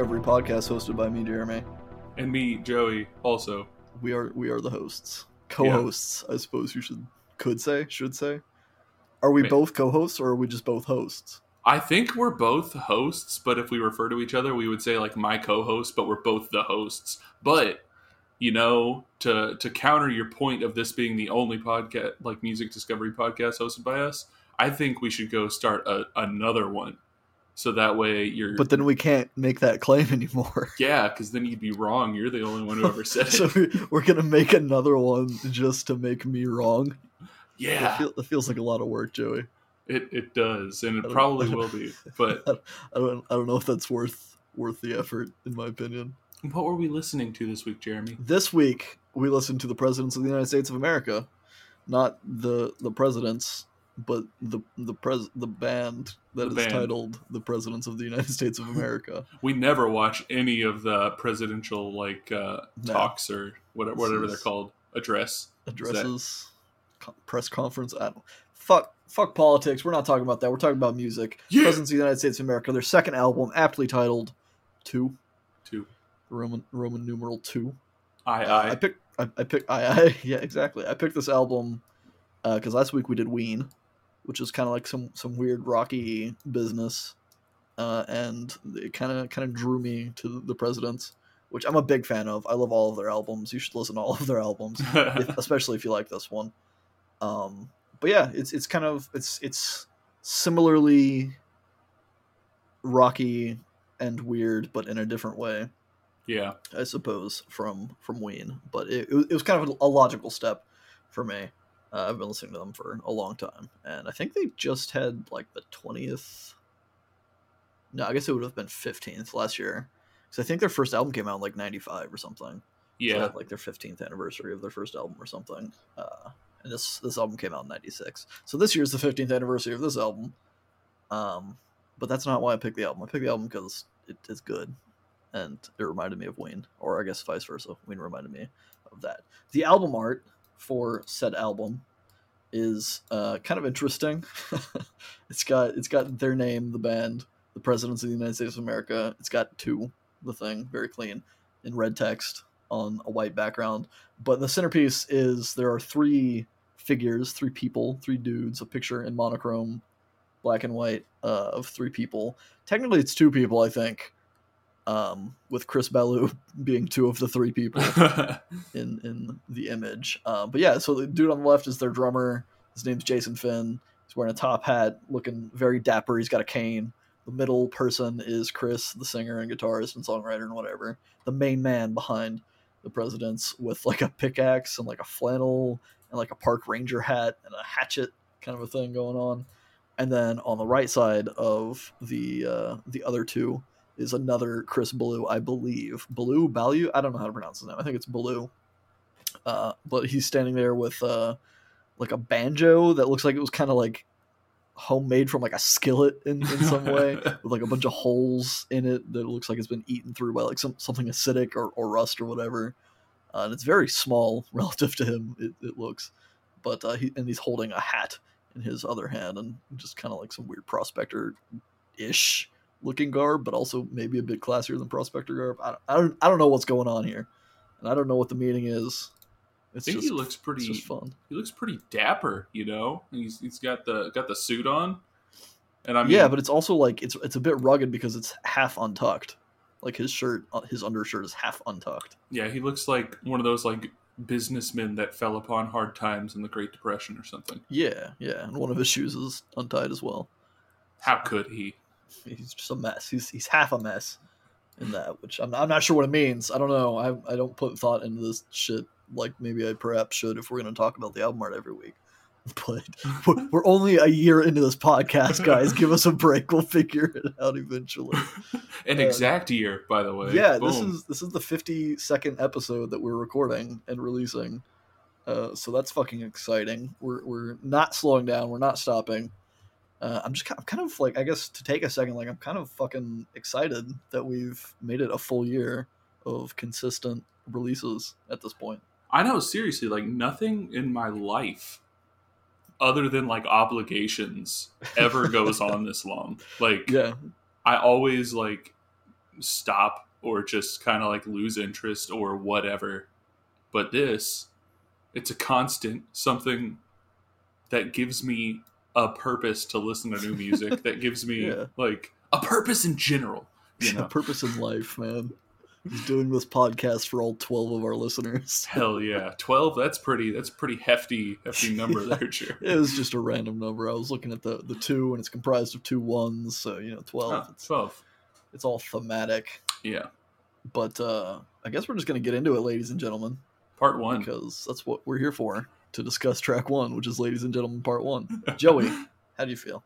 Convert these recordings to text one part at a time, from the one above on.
discovery podcast hosted by me, Jeremy. And me, Joey, also. We are we are the hosts. Co-hosts, I suppose you should could say, should say. Are we both co-hosts or are we just both hosts? I think we're both hosts, but if we refer to each other, we would say like my co-host, but we're both the hosts. But you know, to to counter your point of this being the only podcast like music discovery podcast hosted by us, I think we should go start a, another one. So that way you're But then we can't make that claim anymore. yeah, because then you'd be wrong. You're the only one who ever said it. so we- we're gonna make another one just to make me wrong. yeah, it, feel, that feels like a lot of work, Joey. it, it does, and it probably will be. But I don't I don't know if that's worth worth the effort, in my opinion. what were we listening to this week, Jeremy? This week we listened to the presidents of the United States of America, not the the presidents, but the the pres the band that The is band. titled "The Presidents of the United States of America." We never watch any of the presidential like uh, No. talks or whatever, whatever they're called, address. Addresses, co- press conference. I don't, fuck fuck politics. We're not talking about that. We're talking about music. Yeah. Presidents of the United States of America. Their second album, aptly titled "Two," Two. Roman Roman numeral two. I Uh, I I picked. I, I picked. I, I yeah, exactly. I picked this album because last week we did Ween, which is kind of like some some weird rocky business, uh, and it kind of kind of drew me to the Presidents, which I'm a big fan of. I love all of their albums. You should listen to all of their albums, if, especially if you like this one. Um, but yeah, it's it's kind of it's it's similarly rocky and weird, but in a different way. yeah. I suppose, from from Ween, but it, it was- it was kind of a logical step for me. Uh, I've been listening to them for a long time, and I think they just had like the twentieth. No, I guess it would have been fifteenth last year, because I think their first album came out in like ninety five or something. So Yeah. had, like their fifteenth anniversary of their first album or something. Uh, and this this album came out in ninety six, so this year's the fifteenth anniversary of this album. Um, but that's not why I picked the album. I picked the album because it is good and it reminded me of Ween, or I guess vice versa. Ween reminded me of that. The album art for said album is uh, kind of interesting. it's got it's got their name, the band, the presidents of the United States of America. It's got two, the thing, very clean, in red text on a white background. But the centerpiece is there are three figures, three people, three dudes, a picture in monochrome, black and white, uh, of three people. Technically, it's two people, I think um, with Chris Ballew being two of the three people in in the image. Uh, but yeah, so the dude on the left is their drummer. His name's Jason Finn. He's wearing a top hat, looking very dapper. He's got a cane. The middle person is Chris, the singer and guitarist and songwriter and whatever. The main man behind the presidents with like a pickaxe and like a flannel and like a park ranger hat and a hatchet kind of a thing going on. And then on the right side of the uh, the other two is another Chris Blue, I believe. Blue, Baloo? I don't know how to pronounce his name. I think it's Blue. Uh, but he's standing there with uh, like a banjo that looks like it was kind of like homemade from like a skillet in, in some way with like a bunch of holes in it that looks like it's been eaten through by like some something acidic or, or rust or whatever. Uh, and it's very small relative to him. It, it looks, but uh, he and he's holding a hat in his other hand and just kind of like some weird prospector ish looking garb, but also maybe a bit classier than prospector garb. I don't, I don't, I don't know what's going on here, and I don't know what the meaning is. I think just, he looks pretty. it's fun. He looks pretty dapper. You know, he's he's got the got the suit on, and I mean, yeah, but it's also like it's it's a bit rugged because it's half untucked. Like his shirt, uh, his undershirt is half untucked. yeah, he looks like one of those like businessmen that fell upon hard times in the Great Depression or something. Yeah, yeah, and one of his shoes is untied as well. How could he? He's just a mess. He's he's half a mess in that, which I'm I'm not sure what it means. I don't know. I I don't put thought into this shit like maybe I perhaps should if we're going to talk about the album art every week. But we're- we're only a year into this podcast, guys. Give us a break. We'll figure it out eventually. An Uh, exact year, by the way. yeah, this is this is the 52nd episode that we're recording and releasing. Uh, so that's fucking exciting. We're we're not slowing down. We're not stopping. Uh, I'm just kind of, kind of like I guess to take a second, like I'm kind of fucking excited that we've made it a full year of consistent releases at this point. I know, seriously, like nothing in my life other than like obligations ever goes on this long. Like Yeah, I always like stop or just kind of like lose interest or whatever. But this, it's a constant, something that gives me a purpose to listen to new music, that gives me Yeah. like a purpose in general. You a know? purpose in life, man. He's doing this podcast for all twelve of our listeners. Hell yeah. 12, that's pretty, that's pretty hefty, hefty number Yeah. there. It was just a random number. I was looking at the the two, and it's comprised of two ones, so you know, twelve. Huh, It's 12. it's all thematic. Yeah. But uh I guess we're just gonna get into it, ladies and gentlemen, Part one. because that's what we're here for to discuss track one, which is ladies and gentlemen part one. Joey, how do you feel?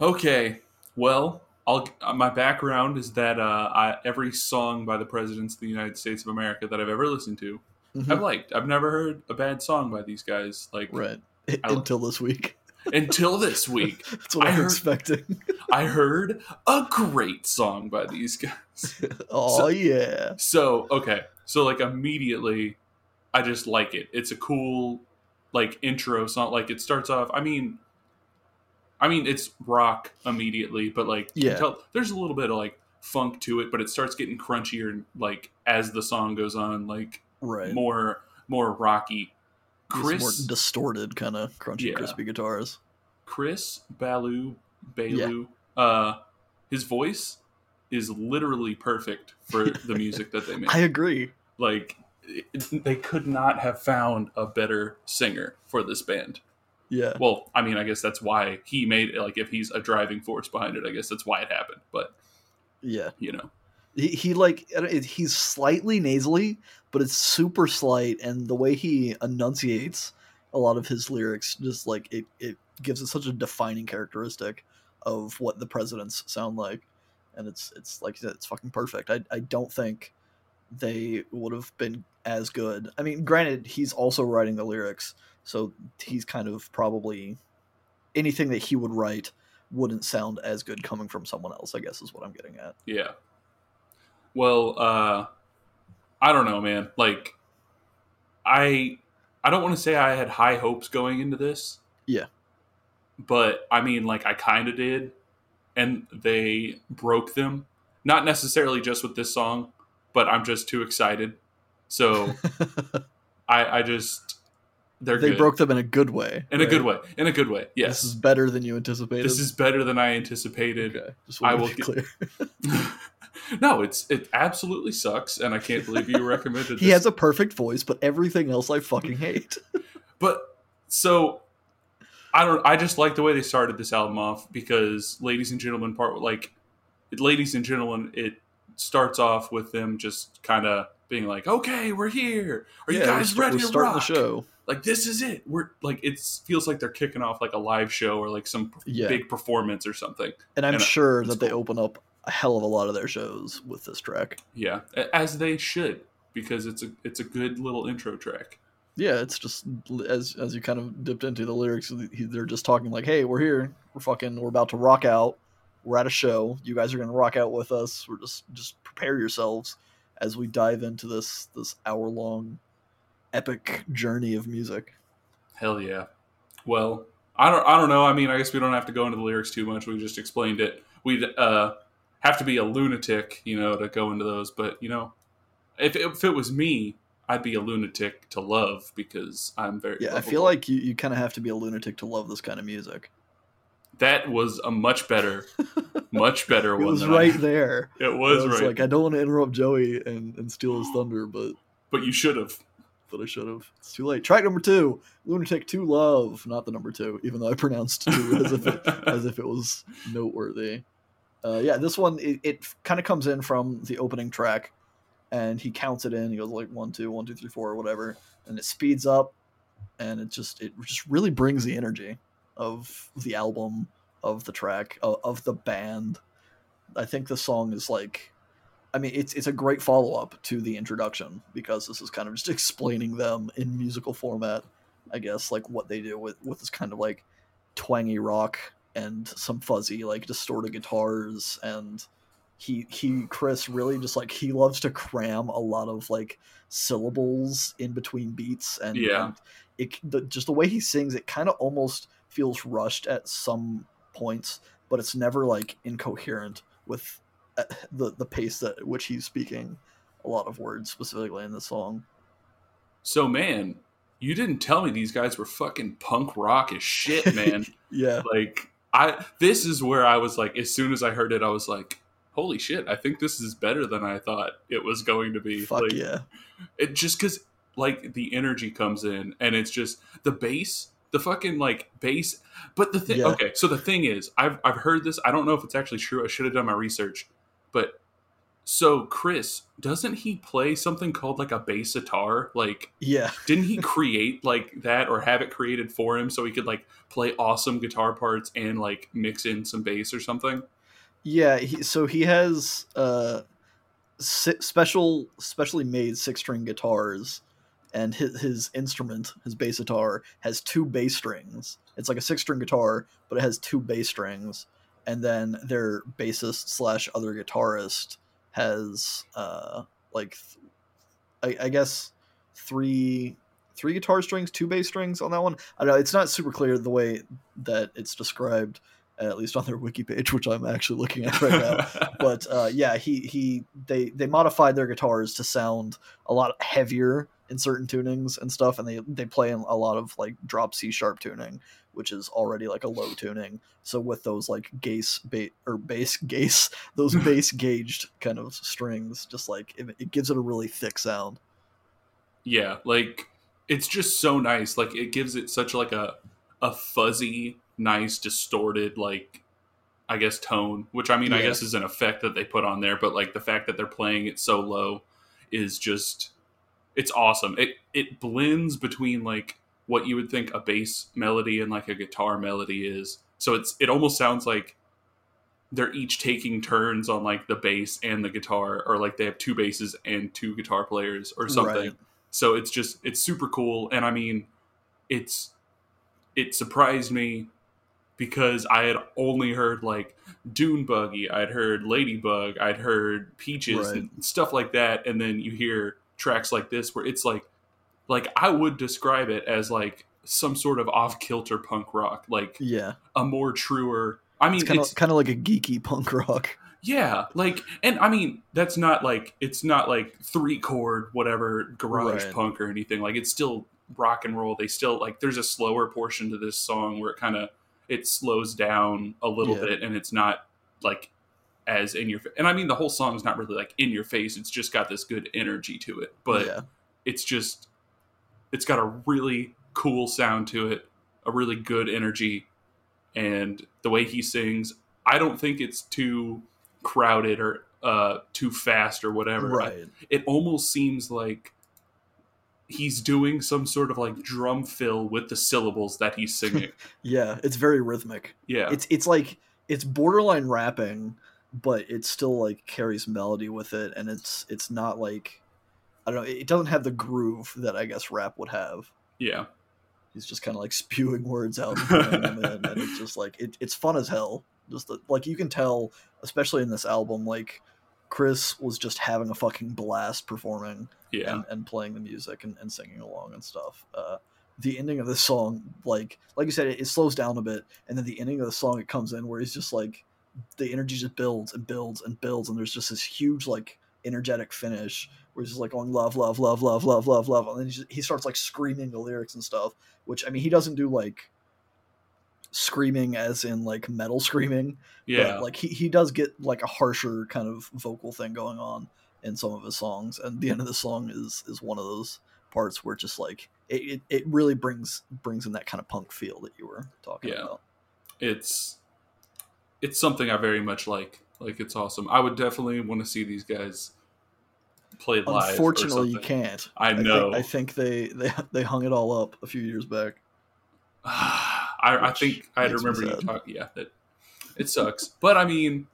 Okay, well, I'll my background is that uh, I, every song by the presidents of the United States of America that I've ever listened to, Mhm. I've liked. I've never heard a bad song by these guys. Like Right. I- Until this week. until this week, That's what I heard- expecting. I heard a great song by these guys. oh So- yeah. So okay, so like immediately, I just like it. It's a cool like intro song. Like it starts off. I mean, I mean it's rock immediately, but like you Yeah. tell, there's a little bit of like funk to it, but it starts getting crunchier like as the song goes on, like Right. more more rocky. Chris more distorted kind of crunchy Yeah. crispy guitars. Chris Ballew Ballew, uh, his voice is literally perfect for the music that they make. I agree. like they could not have found a better singer for this band Yeah. well i mean i guess that's why he made it like if he's a driving force behind it i guess that's why it happened but Yeah. you know He, he like I don't- it- he's slightly nasally, but it's super slight, and the way he enunciates a lot of his lyrics, just like it, it gives it such a defining characteristic of what the presidents sound like, and it's it's like it's fucking perfect. I I don't think they would have been as good. I mean, granted, he's also writing the lyrics, so he's kind of probably anything that he would write wouldn't sound as good coming from someone else. I guess is what I'm getting at. yeah well uh i don't know man like i i don't want to say i had high hopes going into this Yeah. but i mean like i kind of did and they broke them not necessarily just with this song but i'm just too excited so I, I just they're they good. broke them in a good way. in a good way. In a good way. Yes. This is better than you anticipated. This is better than I anticipated. okay. Just I will be clear. no, it's it absolutely sucks, and I can't believe you recommended. he this. has a perfect voice, but everything else I fucking hate. But so I don't. I just like the way they started this album off because, ladies and gentlemen, part like, ladies and gentlemen, it starts off with them just kind of being like, "Okay, we're here. Are you Yeah, we're guys st- ready we're to rock? the show. Like this is it. We're like it feels like they're kicking off like a live show or like some Yeah. big performance or something. And I'm and, uh, sure that they open up a hell of a lot of their shows with this track. Yeah, as they should because it's a it's a good little intro track. Yeah, it's just as as you kind of dipped into the lyrics, they're just talking like, "Hey, we're here. We're fucking. We're about to rock out. We're at a show. You guys are gonna rock out with us. We're just just prepare yourselves as we dive into this this hour long epic journey of music." Hell yeah. Well, I don't I don't know. I mean, I guess we don't have to go into the lyrics too much. We just explained it. We'd uh, have to be a lunatic, you know, to go into those. But you know, if if it was me, I'd be a lunatic to love because I'm very. Yeah, I feel like you, you kind of have to be a lunatic to love this kind of music. That was a much better, much better It one. It was right I, there. It was, was right, like, I don't want to interrupt Joey and, and steal his thunder, but but you should have. but I should have. It's too late. Track number two, Lunatic Two Love, not the number two, even though I pronounced two as if it, as if it was noteworthy. Uh, yeah, this one it, it kind of comes in from the opening track, and he counts it in. He goes like one, two, one, two, three, four, or whatever, and it speeds up, and it just it just really brings the energy of the album, of the track, of, of the band. I think the song is like, I mean, it's it's a great follow up to the introduction because this is kind of just explaining them in musical format. I guess like what they do with with this kind of like twangy rock and some fuzzy like distorted guitars and he he Chris really just like he loves to cram a lot of like syllables in between beats and Yeah. and it the, just the way he sings, it kind of almost feels rushed at some points, but it's never like incoherent with uh, the the pace at which he's speaking a lot of words specifically in the song. So man, you didn't tell me these guys were fucking punk rock as shit, man. yeah. Like I this is where I was like as soon as I heard it I was like holy shit, I think this is better than I thought it was going to be. Fuck like, yeah. It just cuz like the energy comes in and it's just the bass the fucking like bass but the thing Yeah. okay so the thing is I've, I've heard this. I don't know if it's actually true. I should have done my research. But so chris doesn't he play something called like a bass guitar like Yeah. didn't he create like that or have it created for him so he could like play awesome guitar parts and like mix in some bass or something? Yeah, he, so he has uh si- special specially made six string guitars and his, his instrument, his bass guitar has two bass strings. It's like a six string guitar, but it has two bass strings and then their bassist slash other guitarist has uh like th- I, I guess three three guitar strings, two bass strings on that one. I don't know. It's not super clear the way that it's described, at least on their wiki page, which I'm actually looking at right now. but uh, yeah, he he they they modified their guitars to sound a lot heavier in certain tunings and stuff, and they they play in a lot of like drop C sharp tuning, which is already like a low tuning. So with those like gaze ba- or bass gaze, those bass gauged kind of strings, just like it, it gives it a really thick sound. yeah like it's just so nice like it gives it such like a a fuzzy nice distorted like i guess tone which i mean i guess is an effect that they put on there but like the fact that they're playing it so low is just it's awesome. It it blends between like what you would think a bass melody and like a guitar melody is. So it's it almost sounds like they're each taking turns on like the bass and the guitar or like they have two basses and two guitar players or something. Right. so it's just it's super cool. And i mean it's it surprised me because i had only heard like dune buggy i'd heard ladybug i'd heard peaches Right. and stuff like that. And then you hear tracks like this where it's like like i would describe it as like some sort of off-kilter punk rock like Yeah, a more truer i mean it's kind of of like a geeky punk rock. yeah, like, and I mean, that's not like it's not like three chord whatever garage Right. punk or anything. Like, it's still rock and roll. They still like there's a slower portion to this song where it kind of it slows down a little Yeah. bit, and it's not like as in your. And I mean, the whole song's not really like in your face. It's just got this good energy to it, but yeah, it's just it's got a really cool sound to it, a really good energy, and the way he sings, I don't think it's too crowded or uh too fast or whatever. right. It almost seems like he's doing some sort of like drum fill with the syllables that he's singing. Yeah, it's very rhythmic. yeah. It's it's like it's borderline rapping, but it still like carries melody with it, and it's it's not like I don't know. It doesn't have the groove that I guess rap would have. yeah. He's just kind of like spewing words out and and it's just like it, it's fun as hell. Just the, like you can tell, especially in this album, like Chris was just having a fucking blast performing Yeah. and, and playing the music and, and singing along and stuff. Uh, the ending of this song, like like you said, it, it slows down a bit, and then the ending of the song it comes in where he's just like the energy just builds and builds and builds, and there's just this huge like energetic finish where he's just like going love, love, love, love, love, love, love, and then he, just, he starts like screaming the lyrics and stuff. Which I mean, he doesn't do like screaming as in like metal screaming, Yeah. but, like he, he does get like a harsher kind of vocal thing going on in some of his songs, and the end of the song is is one of those parts where just like it, it, it really brings brings in that kind of punk feel that you were talking Yeah. about. it's it's something I very much like. Like it's awesome. I would definitely want to see these guys play live. Unfortunately, you can't. I know. I think, they, they they hung it all up a few years back. I, I think I remember you talking. Yeah, that it sucks, but I mean,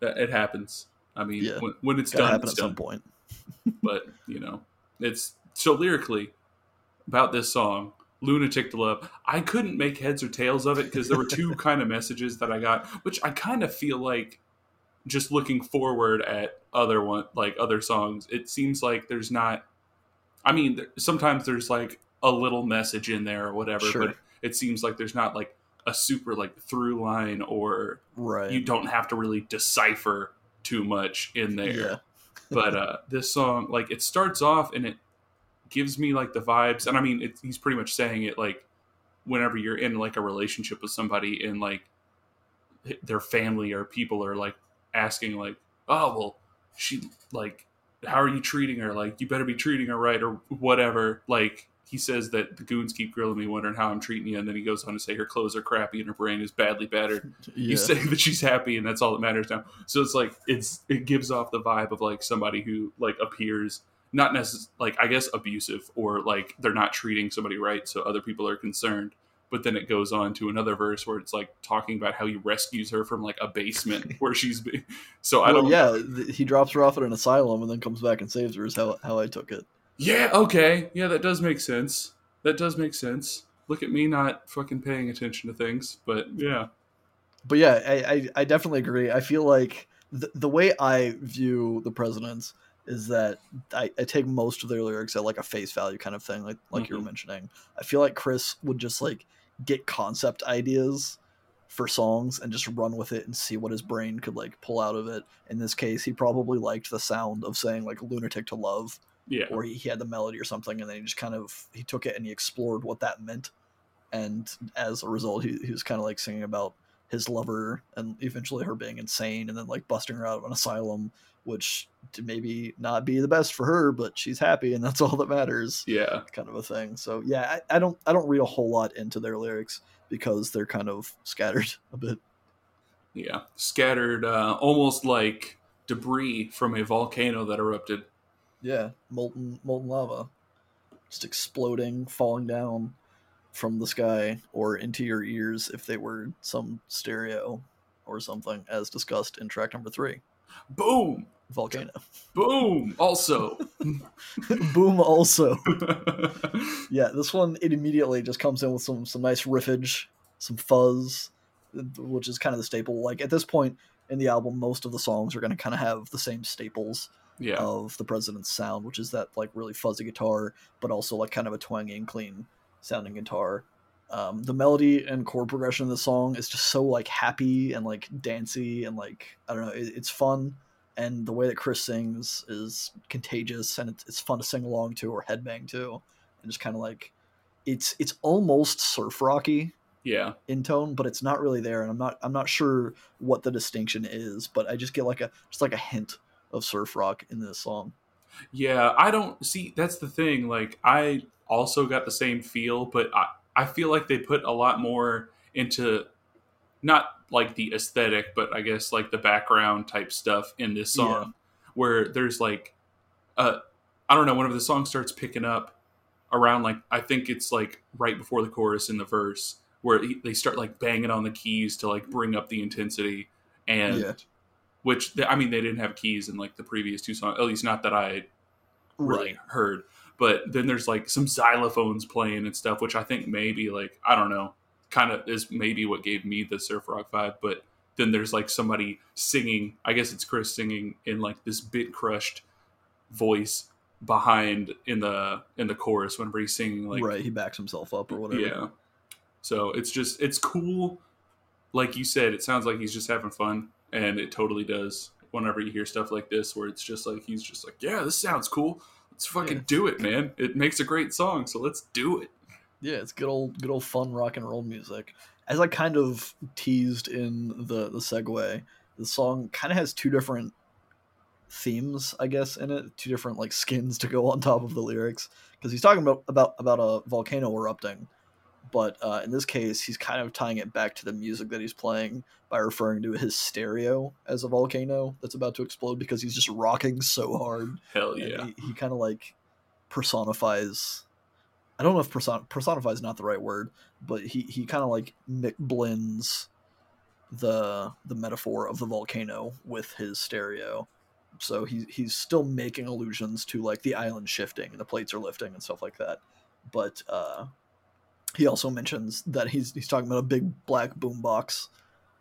it happens. I mean, Yeah. when, when it's Gotta done, it's at some point. But you know, it's so lyrically about this song. Lunatic to Love. I couldn't make heads or tails of it because there were two kind of messages that I got, which I kind of feel like just looking forward at other one like other songs, it seems like there's not. I mean, there, sometimes there's like a little message in there or whatever, Sure. but it seems like there's not like a super like through line or right. you don't have to really decipher too much in there. yeah. but uh, this song, like, it starts off and it gives me like the vibes, and I mean, it, he's pretty much saying it like whenever you're in like a relationship with somebody and like their family or people are like asking like, oh well, she like, how are you treating her? Like, you better be treating her right or whatever. Like. He says that the goons keep grilling me, wondering how I'm treating you, and then he goes on to say her clothes are crappy and her brain is badly battered Yeah. he's saying that she's happy and that's all that matters now so it's like it's it gives off the vibe of like somebody who like appears not necessarily like i guess abusive or like they're not treating somebody right so other people are concerned but then it goes on to another verse where it's like talking about how he rescues her from like a basement where she's be- so i don't yeah, he drops her off at an asylum and then comes back and saves her. Is how how I took it. yeah okay yeah that does make sense that does make sense look at me not fucking paying attention to things but yeah But yeah, I I, I definitely agree. I feel like the the way I view the presidents is that I, I take most of their lyrics at like a face value kind of thing, like like you were Mhm. mentioning. I feel like Chris would just like get concept ideas for songs and just run with it and see what his brain could like pull out of it. In this case, he probably liked the sound of saying like lunatic to love yeah or he, he had the melody or something and then he just kind of he took it and he explored what that meant and as a result he, he was kind of like singing about his lover and eventually her being insane and then like busting her out of an asylum which maybe not be the best for her but she's happy and that's all that matters yeah. kind of a thing. So yeah I, I don't i don't read a whole lot into their lyrics because they're kind of scattered a bit. Yeah, scattered uh, almost like debris from a volcano that erupted. Yeah, molten molten lava, just exploding, falling down from the sky or into your ears if they were some stereo or something, as discussed in track number three, Boom! volcano. Boom! Also. Boom. Also, yeah, this one it immediately just comes in with some some nice riffage, some fuzz, which is kind of the staple. Like at this point in the album, most of the songs are going to kind of have the same staples yeah. of the president's sound, which is that like really fuzzy guitar, but also like kind of a twangy and clean sounding guitar. Um, the melody and chord progression of the song is just so like happy and like dancey and like I don't know, it, it's fun. And the way that Chris sings is contagious and it's, it's fun to sing along to or headbang to, and just kind of like it's it's almost surf rocky Yeah. in tone, but it's not really there. And I'm not I'm not sure what the distinction is, but I just get like a just like a hint of surf rock in this song. Yeah. I don't see that's the thing. Like, I also got the same feel, but I, I feel like they put a lot more into not like the aesthetic, but I guess like the background type stuff in this song where there's like, uh, I don't know, whenever the song starts picking up around like, I think it's like right before the chorus in the verse where they start like banging on the keys to like bring up the intensity and Yeah. which I mean they didn't have keys in like the previous two songs at least not that I really heard but then there's like some xylophones playing and stuff which I think maybe like I don't know kind of is maybe what gave me the surf rock vibe but then there's like somebody singing I guess it's Chris singing in like this bit crushed voice behind in the in the chorus whenever he's singing like right. He backs himself up or whatever. yeah. So it's just it's cool. Like you said, it sounds like he's just having fun, and it totally does. Whenever you hear stuff like this, where it's just like he's just like, "Yeah, this sounds cool. Let's fucking Yeah. do it, man. It makes a great song, so let's do it." Yeah, it's good old good old fun rock and roll music. As I kind of teased in the the segue, the song kind of has two different themes, I guess, in it. Two different like skins to go on top of the lyrics because he's talking about about about a volcano erupting, but uh, in this case, he's kind of tying it back to the music that he's playing by referring to his stereo as a volcano that's about to explode because he's just rocking so hard. Hell And yeah, he, he kind of like personifies i don't know if person, personify is not the right word but he, he kind of like blends the the metaphor of the volcano with his stereo. So he, he's still making allusions to like the island shifting and the plates are lifting and stuff like that. But uh he also mentions that he's he's talking about a big black boom box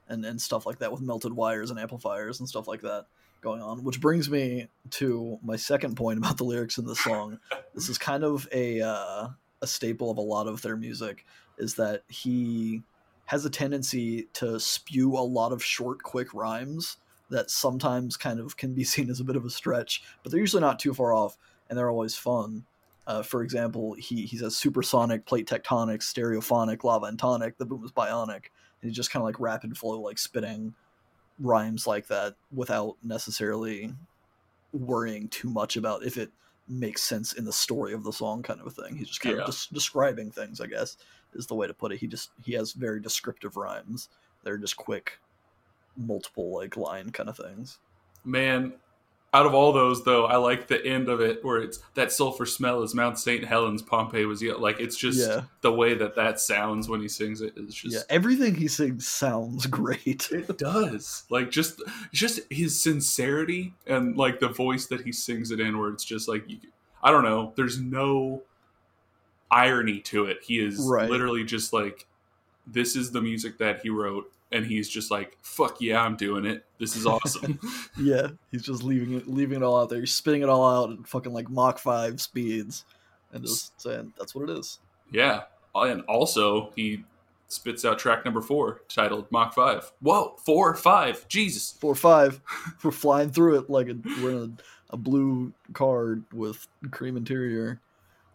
and and stuff like that with melted wires and amplifiers and stuff like that going on, which brings me to my second point about the lyrics in the song. this is kind of a uh, a staple of a lot of their music is that he has a tendency to spew a lot of short, quick rhymes that sometimes kind of can be seen as a bit of a stretch, but they're usually not too far off, and they're always fun. Uh, for example, he he says supersonic, plate tectonic, stereophonic, lava and tonic. The boom is bionic. And he's just kind of like rapid flow, like spitting rhymes like that without necessarily worrying too much about if it makes sense in the story of the song, kind of a thing. He's just kind Yeah. of des- describing things, I guess, is the way to put it. He just he has very descriptive rhymes. They're just quick, multiple like line kind of things. Man, out of all those though, I like the end of it where it's that sulfur smell is Mount St. Helens, Pompeii was yet. Like it's just Yeah. the way that that sounds when he sings it. is just yeah, everything he sings sounds great. It does. Like just just his sincerity and like the voice that he sings it in where it's just like you, I don't know, there's no irony to it. He is Right. literally just like this is the music that he wrote and he's just like fuck yeah, I'm doing it. This is awesome. yeah, he's just leaving it, leaving it all out there. He's spitting it all out at fucking like Mach five speeds, and just saying that's what it is. yeah. Uh, and also he spits out track number 4 titled Mach 5. Whoa, 4 5. Jesus. Four five, we're flying through it like a, we're in a, a blue car with cream interior,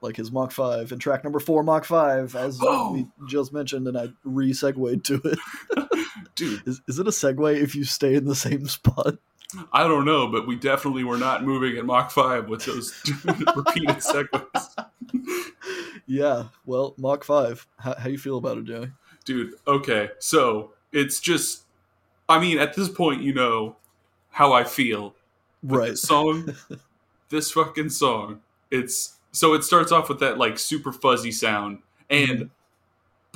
like his Mach five. And track number four, Mach five, as Whoa. we just mentioned, and I re segued to it. Dude, Is, is it a segue if you stay in the same spot? I don't know, but we definitely were not moving at Mach 5 with those repeated segues. Yeah, well, Mach five. How, how you feel about it, Joey? Dude, okay. So it's just, I mean, at this point, you know how I feel. Right. This song, this fucking song, it's, so it starts off with that like super fuzzy sound. And, Mhm.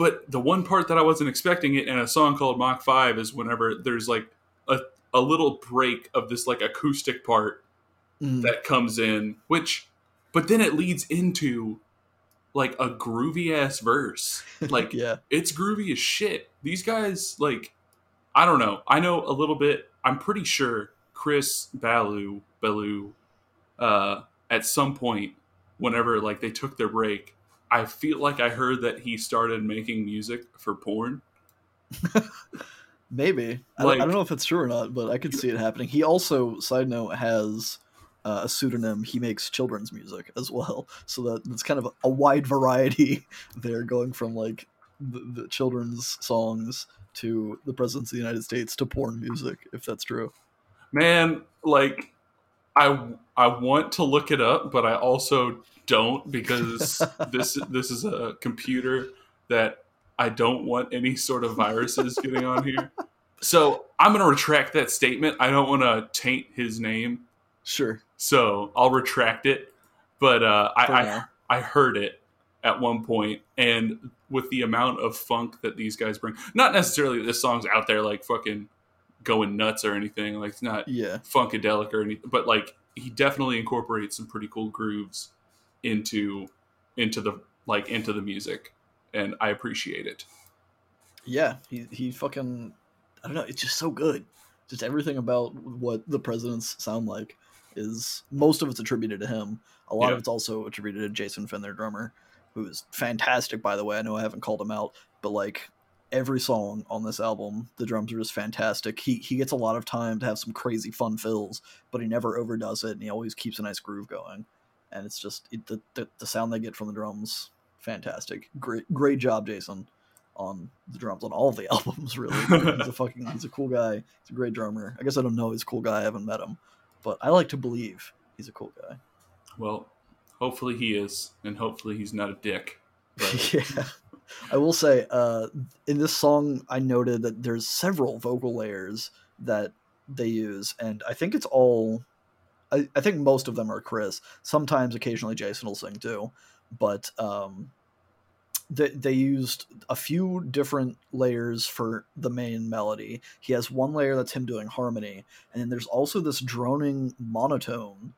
But the one part that I wasn't expecting it in a song called Mach 5 is whenever there's like a, a little break of this like acoustic part Mm, that comes in, which, but then it leads into like a groovy ass verse. Like, yeah, it's groovy as shit. These guys, like, I don't know. I know a little bit. I'm pretty sure Chris Ballew, Ballew, uh, at some point, whenever like they took their break, I feel like I heard that he started making music for porn. maybe. I, Like- I don't know if it's true or not, but I could see it happening. He also, side note, has uh, a pseudonym. He makes children's music as well, so that it's kind of a wide variety there, going from like the, the children's songs to the presidents of the United States to porn music, if that's true. Man, like, I I want to look it up, but I also don't because this this is a computer that I don't want any sort of viruses getting on here. So I'm gonna retract that statement. I don't want to taint his name, Sure. so I'll retract it. But uh, I, I. I heard it at one point, and with the amount of funk that these guys bring, not necessarily that this song's out there like fucking going nuts or anything. Like it's not Yeah. funkadelic or anything, but like he definitely incorporates some pretty cool grooves into into the like into the music, and I appreciate it. Yeah. He he fucking I don't know. It's just so good. Just everything about what the presidents sound like is most of it's attributed to him. A lot Yeah. of it's also attributed to Jason Finn, their drummer, who's fantastic. By the way, I know I haven't called him out, but like every song on this album, the drums are just fantastic. He he gets a lot of time to have some crazy fun fills, but he never overdoes it, and he always keeps a nice groove going. And it's just it, the, the the sound they get from the drums, fantastic. Great great job, Jason, on the drums on all the albums. Really, he's a fucking he's a cool guy. He's a great drummer. I guess I don't know he's a cool guy. I haven't met him, but I like to believe he's a cool guy. Well, hopefully he is, and hopefully he's not a dick. But yeah. I will say, uh, in this song, I noted that there's several vocal layers that they use, and I think it's all. I, I think most of them are Chris. Sometimes, occasionally, Jason will sing too, but um, they they used a few different layers for the main melody. He has one layer that's him doing harmony, and then there's also this droning monotone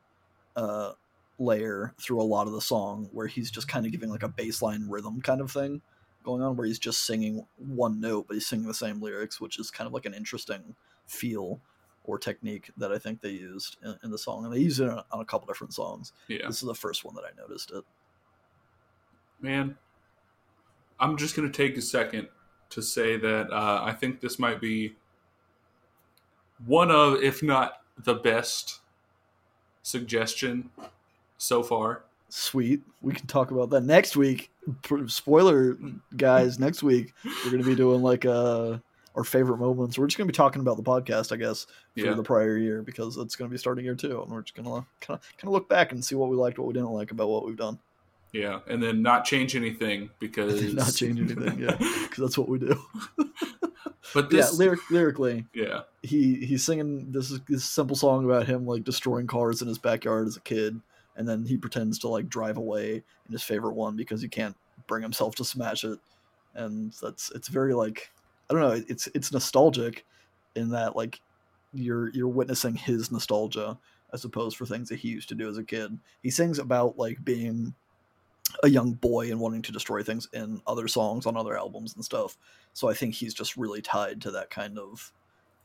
uh, layer through a lot of the song where he's just kind of giving like a baseline rhythm kind of thing going on where he's just singing one note but he's singing the same lyrics which is kind of like an interesting feel or technique that i think they used in, in the song and they use it on, on a couple different songs yeah, this is the first one that i noticed it man, I'm just gonna take a second to say that uh, I think this might be one of, if not the best suggestion so far. Sweet. We can talk about that next week. Spoiler, guys. Next week we're gonna be doing like uh our favorite moments. We're just gonna be talking about the podcast, I guess, for Yeah. the prior year because it's gonna be starting year two, and we're just gonna kind of kind of look back and see what we liked, what we didn't like about what we've done. Yeah, and then not change anything because Not change anything, yeah, because that's what we do. but yeah, lyric, lyrically, yeah, he he's singing this this simple song about him like destroying cars in his backyard as a kid, and then he pretends to like drive away in his favorite one because he can't bring himself to smash it, and that's it's very like I don't know, it's it's nostalgic in that like you're you're witnessing his nostalgia as opposed for things that he used to do as a kid. He sings about like being a young boy and wanting to destroy things in other songs on other albums and stuff. So I think he's just really tied to that kind of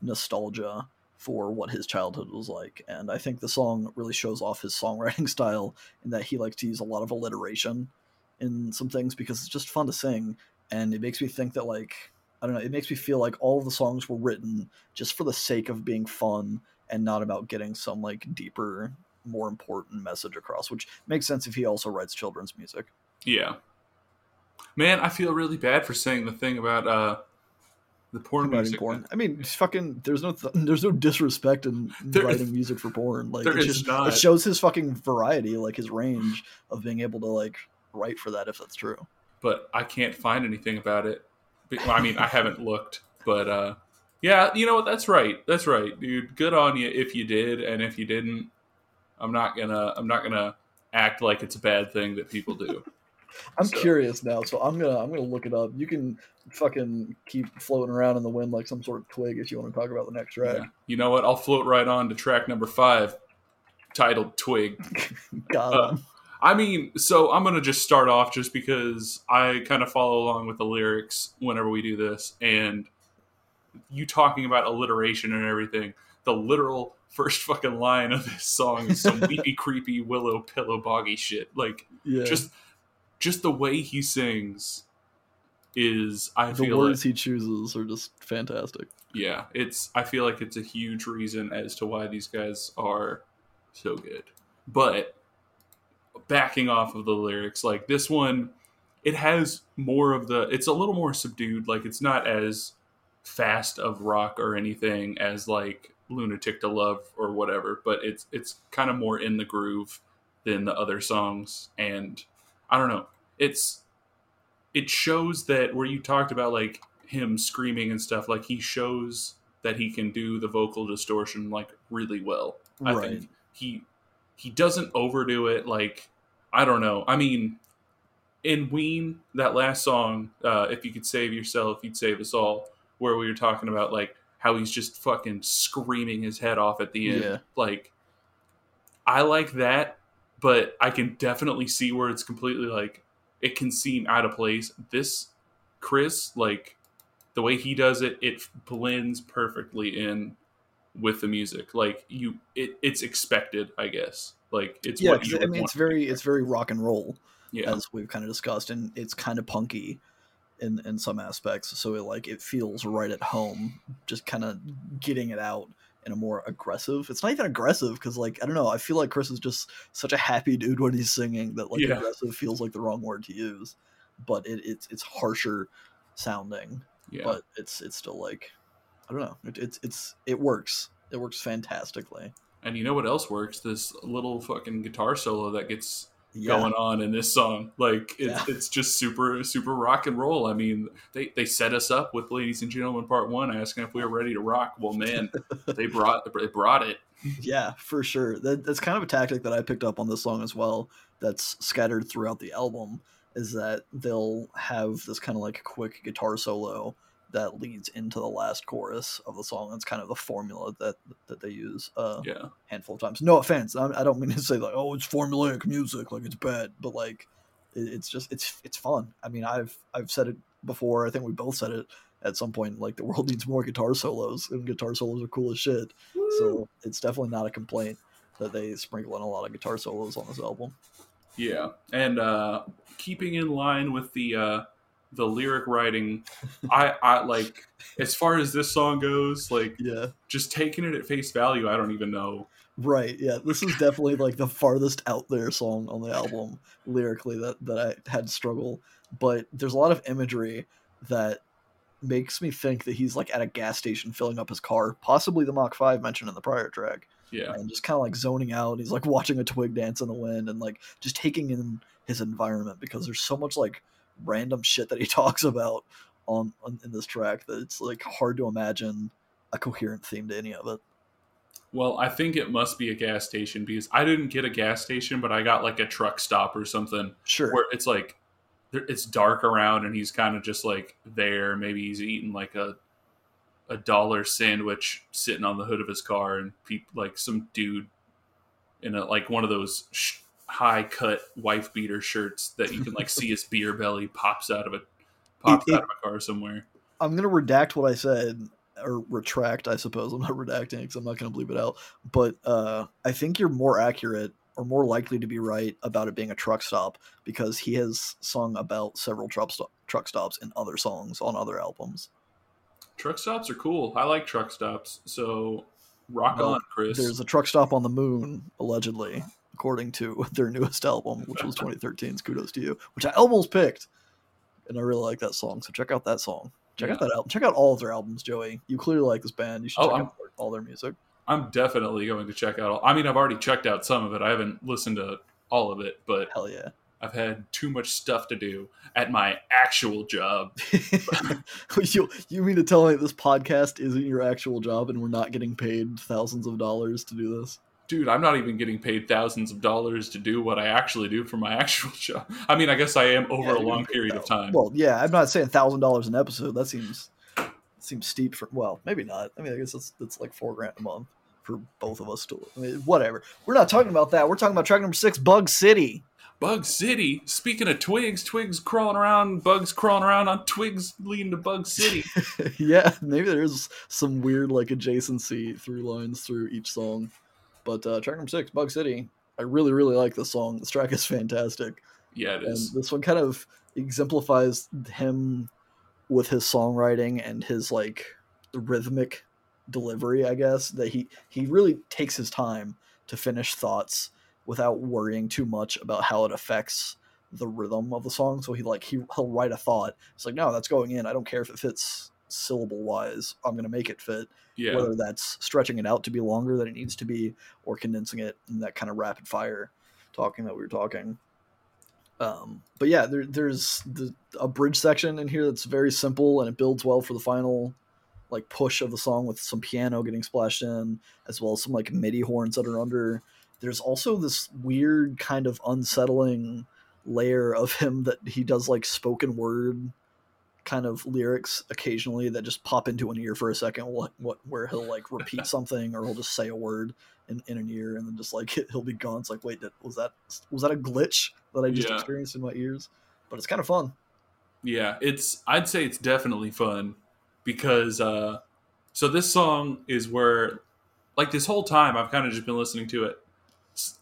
nostalgia for what his childhood was like. And I think the song really shows off his songwriting style in that he likes to use a lot of alliteration in some things because it's just fun to sing. And it makes me think that, like, I don't know, it makes me feel like all of the songs were written just for the sake of being fun and not about getting some, like, deeper, more important message across, which makes sense if he also writes children's music. yeah. Man, I feel really bad for saying the thing about uh the porn writing music. porn. I mean, fucking. There's no th- there's no disrespect in There- writing music for porn. Like is just not. it shows his fucking variety, like his range of being able to like write for that if that's true. but I can't find anything about it. Well, I mean, I haven't looked, but uh, yeah, you know what? That's right. That's right, dude. Good on you if you did, and if you didn't, I'm not gonna. I'm not gonna act like it's a bad thing that people do. I'm So- curious now, so I'm gonna I'm gonna look it up. You can fucking keep floating around in the wind like some sort of twig if you want to talk about the next track. Yeah. You know what? I'll float right on to track number five, titled "Twig." Got Uh, him. I mean, so I'm gonna just start off just because I kind of follow along with the lyrics whenever we do this, and you talking about alliteration and everything. The literal first fucking line of this song is some weepy, creepy willow pillow boggy shit. Like yeah. just, just the way he sings is. I feel like the feel words like, he chooses are just fantastic. yeah, it's. I feel like it's a huge reason as to why these guys are so good. But backing off of the lyrics, like this one, it has more of the. It's a little more subdued. Like it's not as fast of rock or anything as like lunatic to love or whatever but it's it's kind of more in the groove than the other songs and i don't know it's it shows that where you talked about like him screaming and stuff like he shows that he can do the vocal distortion like really well i right. think he he doesn't overdo it like i don't know i mean in ween that last song uh if you could save yourself you'd save us all where we were talking about like how he's just fucking screaming his head off at the end Yeah. like i like that but i can definitely see where it's completely like it can seem out of place. This chris like the way he does it it blends perfectly in with the music. Like you it, it's expected i guess. Like it's yeah, what 'cause, you I mean it's very it's very rock and roll. yeah. as we've kind of discussed, and it's kind of punky in in some aspects. So it like it feels right at home, just kind of getting it out in a more aggressive. It's not even aggressive because like I don't know. I feel like Chris is just such a happy dude when he's singing that like Yeah. aggressive feels like the wrong word to use, but it, it's it's harsher sounding, yeah but it's it's still like I don't know. It, it's it's it works. It works fantastically. and you know what else works this little fucking guitar solo that gets Yeah, going on in this song. Like it's Yeah. it's just super super rock and roll. I mean, they they set us up with "Ladies and Gentlemen" Part One, asking if we were ready to rock. Well, man, they brought they brought it. Yeah, for sure. That, that's kind of a tactic that I picked up on this song as well. That's scattered throughout the album. Is that they'll have this kind of like quick guitar solo that leads into the last chorus of the song. That's kind of the formula that that they use a Yeah, handful of times. No offense, I, I don't mean to say like, oh, it's formulaic music, like it's bad, but like it, it's just it's it's fun. I mean, I've I've said it before. I think we both said it at some point. Like the world needs more guitar solos, and guitar solos are cool as shit. So it's definitely not a complaint that they sprinkle in a lot of guitar solos on this album. Yeah, and uh, keeping in line with the uh, the lyric writing, I I like as far as this song goes, like Yeah. just taking it at face value. I don't even know. Right, yeah. This is definitely like the farthest out there song on the album lyrically that, that I had to struggle. But there's a lot of imagery that makes me think that he's like at a gas station filling up his car, possibly the Mach 5 mentioned in the prior track, Yeah, and just kind of like zoning out. He's like watching a twig dance in the wind and like just taking in his environment because there's so much like random shit that he talks about on, on in this track that it's like hard to imagine a coherent theme to any of it. Well, I think it must be a gas station because I didn't get a gas station, but I got like a truck stop or something Sure. where it's like it's dark around and he's kind of just like there. Maybe he's eating like a a dollar sandwich sitting on the hood of his car, and peop like some dude in a like one of those sh- high cut wife beater shirts that you can like see his beer belly pops out of it pops It- out of a car somewhere. I'm gonna redact what I said, or retract, I suppose. I'm not redacting because I'm not gonna bleep it out. But uh, I think you're more accurate or more likely to be right about it being a truck stop because he has sung about several truck stop, truck stops in other songs on other albums. Truck stops are cool. I like truck stops. So rock Well, on, Chris. There's a truck stop on the moon, allegedly, according to their newest album, which was 2013's "Kudos to You," which I almost picked, and I really like that song. So check out that song. Check out that album. Check out all of their albums, Joey. You clearly like this band. You should Oh, check I'm- out all their music. I'm definitely going to check out. All, I mean, I've already checked out some of it. I haven't listened to all of it, but Hell yeah. I've had too much stuff to do at my actual job. you you mean to tell me this podcast isn't your actual job and we're not getting paid thousands of dollars to do this? Dude, I'm not even getting paid thousands of dollars to do what I actually do for my actual job. I mean, I guess I am over Yeah, a long period of time. Well, yeah, I'm not saying thousand dollars an episode. That seems seems steep for well, maybe not. I mean, I guess it's it's like four grand a month for both of us to. I mean, whatever. We're not talking about that. We're talking about track number six, Bug City. Bug City. Speaking of twigs, twigs crawling around, bugs crawling around on twigs leading to Bug City. yeah, maybe there's some weird like adjacency through lines through each song. But uh, track number six, Bug City. I really, really like this song. This track is fantastic. yeah, it and is. this one kind of exemplifies him with his songwriting and his like rhythmic delivery i guess that he he really takes his time to finish thoughts without worrying too much about how it affects the rhythm of the song so he like he, he'll write a thought it's like no that's going in i don't care if it fits syllable wise i'm going to make it fit Yeah. whether that's stretching it out to be longer than it needs to be or condensing it in that kind of rapid fire talking that we were talking um, but yeah there, there's the, a bridge section in here that's very simple and it builds well for the final like push of the song with some piano getting splashed in as well as some like midi horns that are under there's also this weird kind of unsettling layer of him that he does like spoken word kind of lyrics occasionally that just pop into an ear for a second what what where he'll like repeat something or he'll just say a word in, in an ear and then just like he'll be gone it's like wait that, was that was that a glitch that i just Yeah. experienced in my ears but it's kind of fun Yeah, it's I'd say it's definitely fun because uh so this song is where like this whole time I've kind of just been listening to it.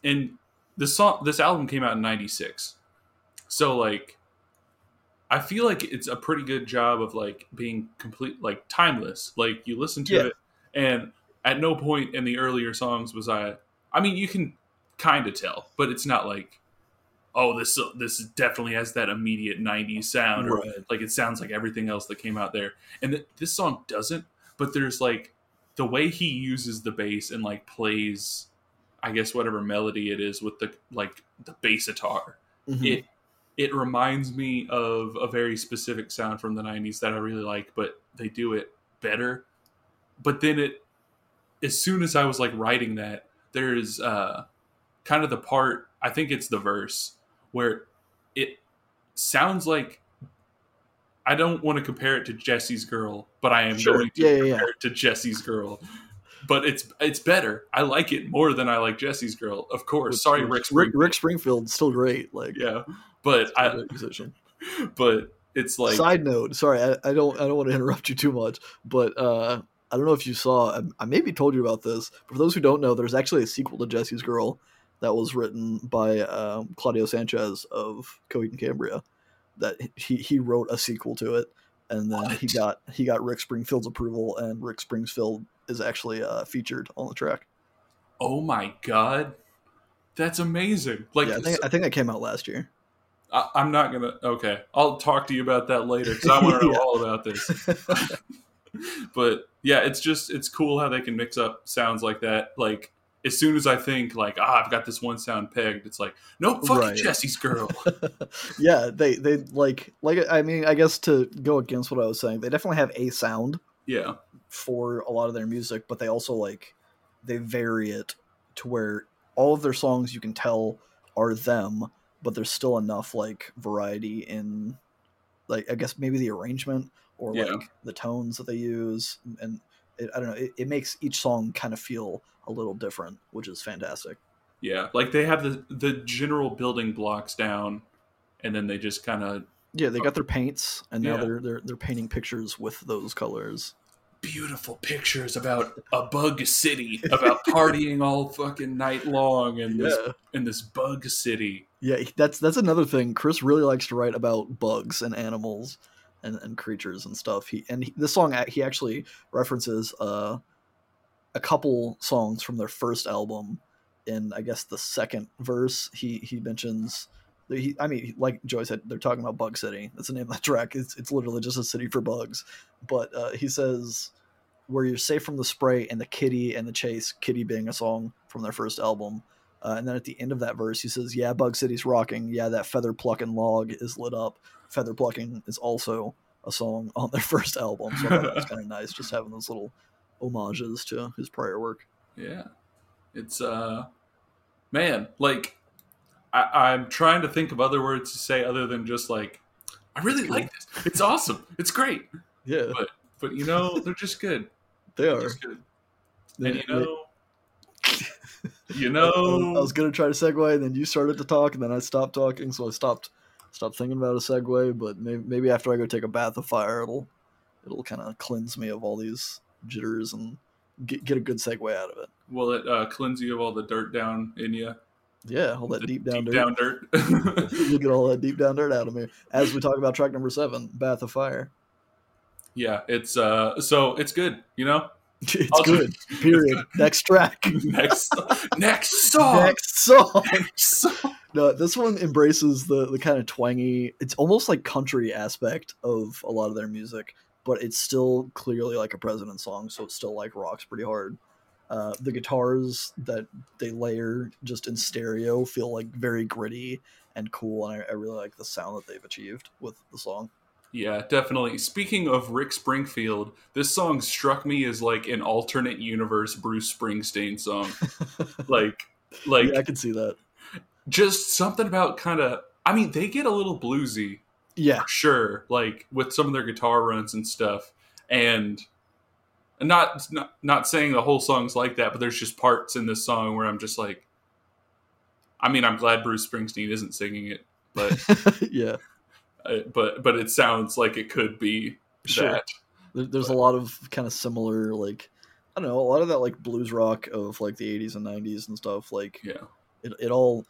And this song this album came out in 96. So like I feel like it's a pretty good job of like being complete like timeless. Like you listen to Yeah. it and at no point in the earlier songs was I I mean you can kind of tell, but it's not like oh this this definitely has that immediate 90s sound or like it sounds like everything else that came out there and th- this song doesn't but there's like the way he uses the bass and like plays i guess whatever melody it is with the like the bass guitar Mhm. it it reminds me of a very specific sound from the 90s that i really like but they do it better but then it as soon as i was like writing that there's uh kind of the part i think it's the verse where it sounds like I don't want to compare it to Jesse's Girl, but I am Sure. going to Yeah, yeah, compare it to Jesse's Girl. But it's it's better. I like it more than I like Jesse's Girl. Of course. Sorry, Rick. Rick, Springfield. Rick Springfield's still great. Like, Yeah, but I musician. but it's like Side note, sorry, I, I don't I don't want to interrupt you too much, but uh, I don't know if you saw. I, I maybe told you about this. But for those who don't know, there's actually a sequel to Jesse's Girl that was written by um, Claudio Sanchez of Coheed and Cambria. That he he wrote a sequel to it, and then he got he got Rick Springfield's approval, and Rick Springfield is actually uh, featured on the track. Oh my god, that's amazing! Like, yeah, I think I think that came out last year. I, I'm not gonna. Okay, I'll talk to you about that later because I want to know all about this. but yeah, it's just it's cool how they can mix up sounds like that. Like as soon as I think like ah, I've got this one sound pegged, it's like nope, fucking Right. Jesse's girl. yeah, they they like like I mean I guess to go against what I was saying, they definitely have a sound yeah, for a lot of their music, but they also like they vary it to where all of their songs you can tell are them, but there's still enough like variety in like I guess maybe the arrangement or Yeah. like the tones that they use and it, I don't know it, it makes each song kind of feel a little different, which is fantastic. yeah. Like they have the the general building blocks down, and then they just kind of Yeah, they got their paints and now Yeah. they're they're they're painting pictures with those colors. beautiful pictures about a bug city, about partying all fucking night long in this Yeah. in this bug city. Yeah, that's that's another thing. Chris really likes to write about bugs and animals and, and creatures and stuff. He and he, this song he actually references uh, a couple songs from their first album. In I guess the second verse, he he mentions. He, I mean, like Joy said, they're talking about Bug City. That's the name of that track. It's it's literally just a city for bugs. But uh, he says, "Where you're safe from the spray and the kitty and the chase." Kitty being a song from their first album. Uh, and then at the end of that verse, he says, "Yeah, Bug City's rocking. Yeah, that feather plucking log is lit up. Feather plucking is also a song on their first album. So I thought that was kind of nice, just having those little homages to his prior work. Yeah. It's uh man, like I, I'm trying to think of other words to say other than just like I really like this. It's awesome. It's great. Yeah, But but you know, they're just good. they They're are. just good. They- And you they- know You know I was gonna try to segue, and then you started to talk, and then I stopped talking, so I stopped stopped thinking about a segue. But maybe, maybe after I go take a bath of fire, it'll it'll kind of cleanse me of all these jitters and get get a good segue out of it. will it uh, cleanse you of all the dirt down in you? Yeah, all that The deep down dirt. down dirt. you get all that deep down dirt out of me as we talk about track number seven, Bath of Fire. yeah, it's uh so it's good, you know? It's good. Period. Next track. Next next song. Next song. Next song. No, this one embraces the the kind of twangy. It's almost like country aspect of a lot of their music, but it's still clearly like a president song, so it still like rocks pretty hard. Uh, the guitars that they layer just in stereo feel like very gritty and cool, and I, I really like the sound that they've achieved with the song. Yeah, definitely. Speaking of Rick Springfield, this song struck me as like an alternate universe Bruce Springsteen song. Like like yeah, I can see that. just something about kind of I mean, they get a little bluesy, Yeah, sure, like with some of their guitar runs and stuff. And not not not saying the whole song's like that, but there's just parts in this song where I'm just like I mean, I'm glad Bruce Springsteen isn't singing it, but yeah. uh, but but it sounds like it could be Sure. that. There, there's a lot of kind of similar, like I don't know, a lot of that like blues rock of like the 80s and 90s and stuff. Like Yeah. it, it all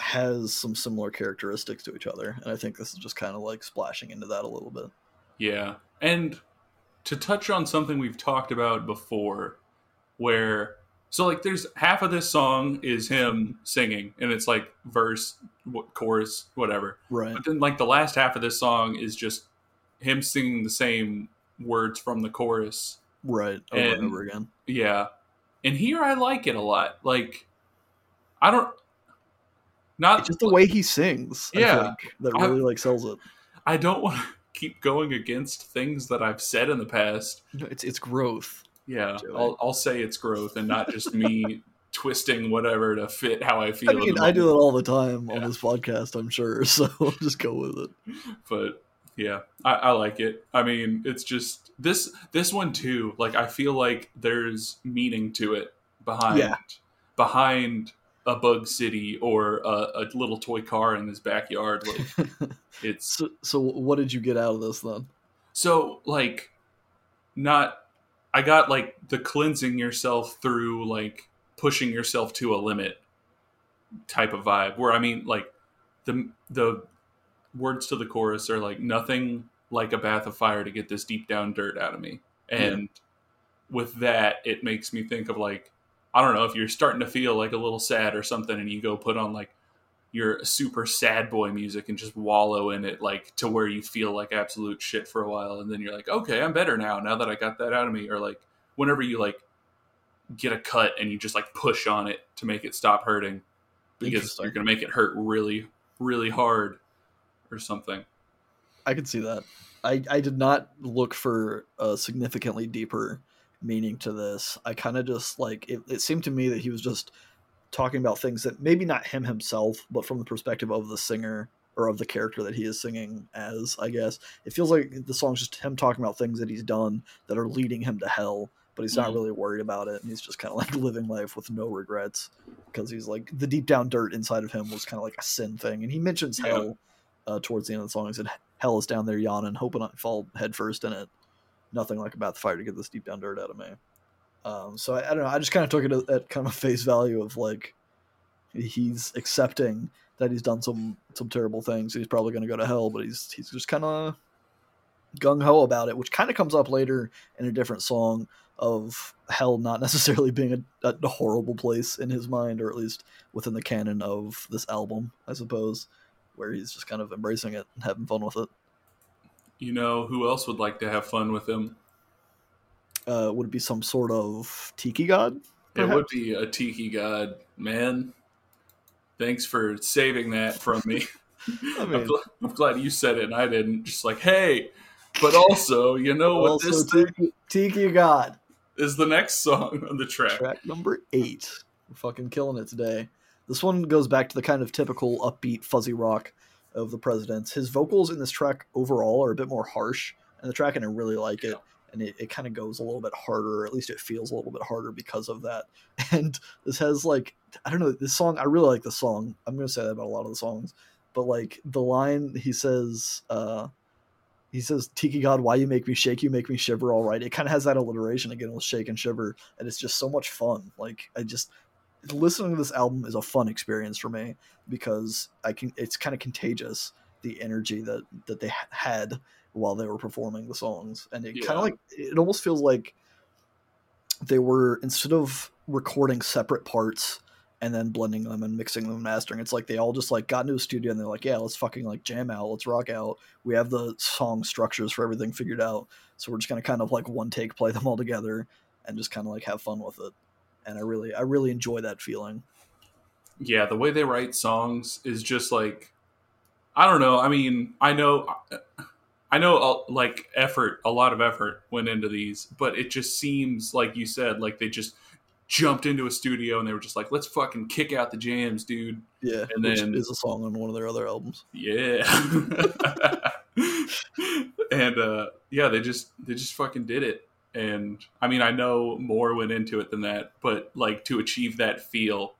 has some similar characteristics to each other, and I think this is just kind of like splashing into that a little bit. Yeah. And to touch on something we've talked about before, where, so like there's half of this song is him singing, and it's like verse, chorus, whatever. Right. But then like the last half of this song is just him singing the same words from the chorus. Right. Over and, And- over again. Yeah. And here I like it a lot. Like, I don't, not It's just the way he sings. I Yeah. think, that I- really like sells it. I don't want to keep going against things that I've said in the past. No, It's it's growth. Yeah, I'll, I'll say it's growth and not just me twisting whatever to fit how I feel. I mean, I do it all the time on this podcast. I'm sure. So I'll just go with it. but yeah, I, I like it. I mean, it's just this this one too. Like, I feel like there's meaning to it behind Yeah. behind a bug city or a, a little toy car in his backyard. Like, it's so, so what did you get out of this then? So like not I got like the cleansing yourself through like pushing yourself to a limit. type of vibe. Where I mean, like the the words to the chorus are like nothing like a bath of fire to get this deep down dirt out of me, and yeah. with that, it makes me think of like I don't know if you're starting to feel like a little sad or something, and you go put on like your super sad boy music and just wallow in it like to where you feel like absolute shit for a while and then you're like okay i'm better now now that i got that out of me or like whenever you like get a cut and you just like push on it to make it stop hurting because you're going to make it hurt really really hard or something. I could see that. I i did not look for a significantly deeper meaning to this i kind of just like it, it seemed to me that he was just talking about things that maybe not him himself, but from the perspective of the singer or of the character that he is singing as, I guess. It feels like the song's just him talking about things that he's done that are leading him to hell, but he's not mm-hmm. really worried about it. And he's just kind of like living life with no regrets because he's like the deep down dirt inside of him was kind of like a sin thing. And he mentions yeah. hell uh, towards the end of the song. He said, Hell is down there yawning, hoping I fall headfirst in it. Nothing like the fire to get this deep down dirt out of me. Um, so I, I, don't know. I just kind of took it at kind of face value of like he's accepting that he's done some some terrible things. He's probably going to go to hell, but he's he's just kind of gung ho about it, which kind of comes up later in a different song of hell not necessarily being a, a, horrible place in his mind, or at least within the canon of this album, I suppose, where he's just kind of embracing it and having fun with it. You know who else would like to have fun with him? uh, would it be some sort of tiki god? Perhaps? It would be a tiki god, man. Thanks for saving that from me. I mean, I'm, glad, you said it and I didn't. Just like, hey, but also, you know what this tiki, tiki god is the next song on the track. Track number eight. We're fucking killing it today. This one goes back to the kind of typical upbeat fuzzy rock of the presidents. His vocals in this track overall are a bit more harsh, and the track and I really like it and it, it kind of goes a little bit harder, or at least it feels a little bit harder because of that. And this has like I don't know this song. I really like the song. I'm gonna say that about a lot of the songs, but like the line he says, uh, he says, "Tiki God, why you make me shake? You make me shiver." All right, it kind of has that alliteration again with shake and shiver, and it's just so much fun. Like I just listening to this album is a fun experience for me because I can. It's kind of contagious the energy that that they had while they were performing the songs, and it yeah. kind of like it almost feels like they were instead of recording separate parts and then blending them and mixing them and mastering. It's like they all just like got into a studio and they're like, yeah, let's fucking like jam out, let's rock out. We have the song structures for everything figured out, so we're just gonna kind of like one take play them all together and just kind of like have fun with it. And I really, I really enjoy that feeling. Yeah, the way they write songs is just like, I don't know. I mean, I know I know like effort, a lot of effort went into these, but it just seems like you said, like they just jumped into a studio and they were just like, let's fucking kick out the jams, dude. Yeah, and then is a song on one of their other albums. Yeah, and uh, yeah, they just they just fucking did it. And I mean, I know more went into it than that, but like to achieve that feel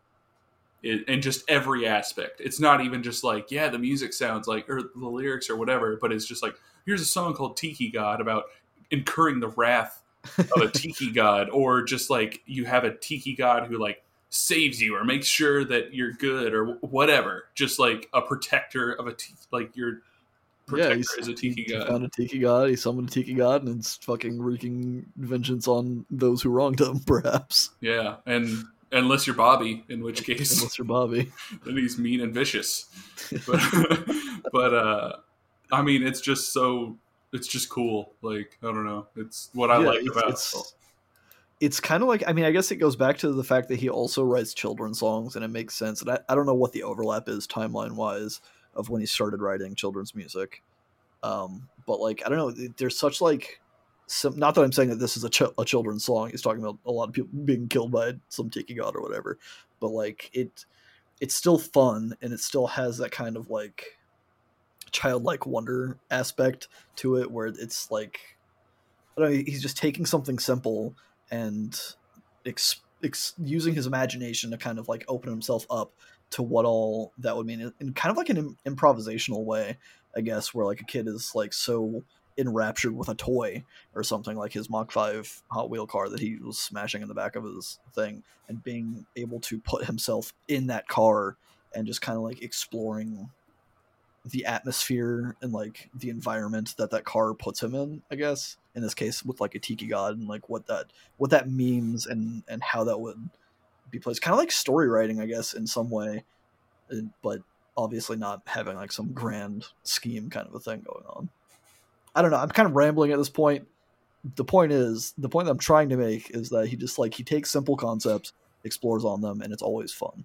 in just every aspect. It's not even just like, yeah, the music sounds like, or the lyrics or whatever, but it's just like, here's a song called Tiki God about incurring the wrath of a tiki god, or just like you have a tiki god who like saves you or makes sure that you're good or whatever. Just like a protector of a tiki, like your protector yeah, is a tiki he god. found a tiki god. He summoned a tiki god, and it's fucking wreaking vengeance on those who wronged him. Perhaps. Yeah, and unless you're Bobby, in which case, unless you're Bobby, then he's mean and vicious. But, but uh, I mean, it's just so it's just cool. Like I don't know, it's what I yeah, like it's, about. It's, it's kind of like I mean, I guess it goes back to the fact that he also writes children's songs, and it makes sense. And I, I don't know what the overlap is timeline wise of when he started writing children's music. Um, but like I don't know, there's such like some, not that I'm saying that this is a, ch- a children's song. He's talking about a lot of people being killed by some tiki god or whatever. But like it, it's still fun and it still has that kind of like childlike wonder aspect to it, where it's like, I don't know, he's just taking something simple and ex- ex- using his imagination to kind of like open himself up to what all that would mean in kind of like an Im- improvisational way, I guess, where like a kid is like so enraptured with a toy or something like his Mach 5 Hot Wheel car that he was smashing in the back of his thing and being able to put himself in that car and just kind of like exploring the atmosphere and like the environment that that car puts him in i guess. In this case with like a tiki god and like what that what that means and and how that would be placed kind of like story writing i guess in some way uh, but obviously not having like some grand scheme kind of a thing going on. I don't know i'm kind of rambling at this point. The point is the point that i'm trying to make is that he just like he takes simple concepts explores on them and it's always fun.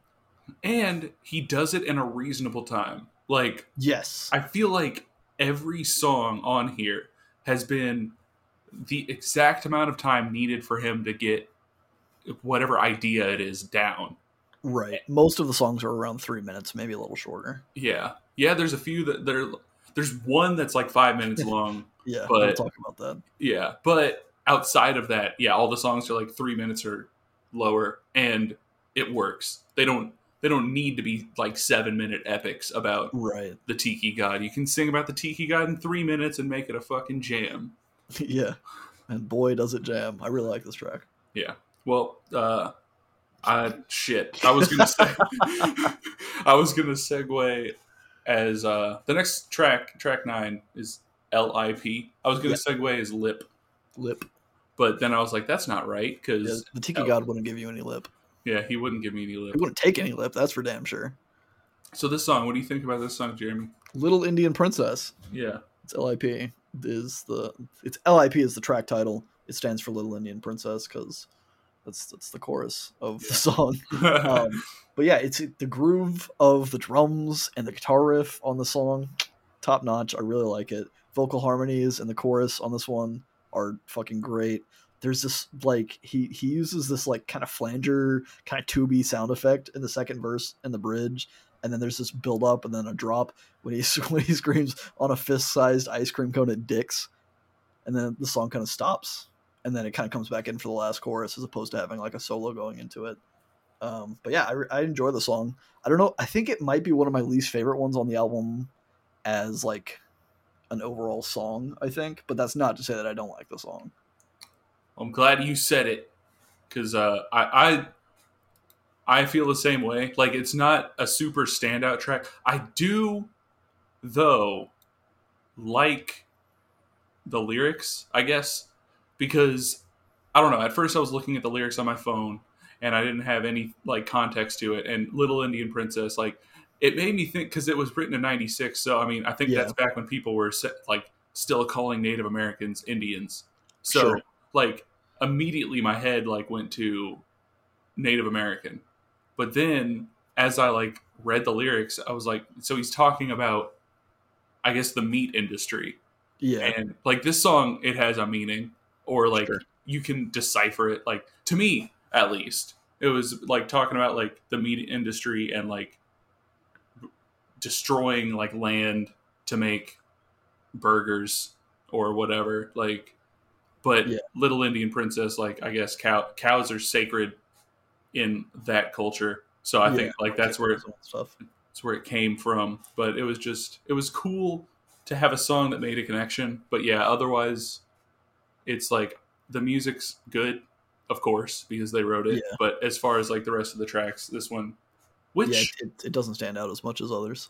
And he does it in a reasonable time. Like, yes, I feel like every song on here has been the exact amount of time needed for him to get whatever idea it is down. Right. Most of the songs are around three minutes, maybe a little shorter. Yeah. Yeah. There's a few that there. There's one that's like five minutes long. yeah. But, we'll talk about that. Yeah. But outside of that, yeah, all the songs are like three minutes or lower, and it works. They don't they don't need to be like seven minute epics about right the tiki god you can sing about the tiki god in three minutes and make it a fucking jam yeah and boy does it jam i really like this track yeah well uh I shit i was gonna say i was gonna segue as uh the next track track nine is lip i was gonna yeah. segue as lip lip but then i was like that's not right because yeah, the tiki god wouldn't give you any lip yeah, he wouldn't give me any lip. He wouldn't take any lip. That's for damn sure. So this song, what do you think about this song, Jeremy? Little Indian Princess. Yeah, it's LIP. Is the it's LIP is the track title. It stands for Little Indian Princess because that's that's the chorus of the song. um, but yeah, it's the groove of the drums and the guitar riff on the song, top notch. I really like it. Vocal harmonies and the chorus on this one are fucking great there's this like he he uses this like kind of flanger kind of tubey sound effect in the second verse and the bridge and then there's this build up and then a drop when he when he screams on a fist sized ice cream cone at Dick's and then the song kind of stops and then it kind of comes back in for the last chorus as opposed to having like a solo going into it um, but yeah I, I enjoy the song I don't know I think it might be one of my least favorite ones on the album as like an overall song I think but that's not to say that I don't like the song I'm glad you said it because uh, I, I I feel the same way. Like it's not a super standout track. I do though like the lyrics, I guess, because I don't know. At first, I was looking at the lyrics on my phone and I didn't have any like context to it. And Little Indian Princess, like it made me think because it was written in '96. So I mean, I think yeah. that's back when people were set, like still calling Native Americans Indians. So sure like immediately my head like went to Native American. But then as I like read the lyrics, I was like, so he's talking about I guess the meat industry. Yeah. And like this song, it has a meaning. Or like sure. you can decipher it. Like to me, at least. It was like talking about like the meat industry and like destroying like land to make burgers or whatever. Like but yeah. Little Indian Princess, like I guess cow, cows are sacred in that culture. So I yeah, think like that's where it, stuff. that's where it came from. But it was just it was cool to have a song that made a connection. But yeah, otherwise, it's like the music's good, of course, because they wrote it. Yeah. But as far as like the rest of the tracks, this one, which yeah, it, it, doesn't stand out as much as others,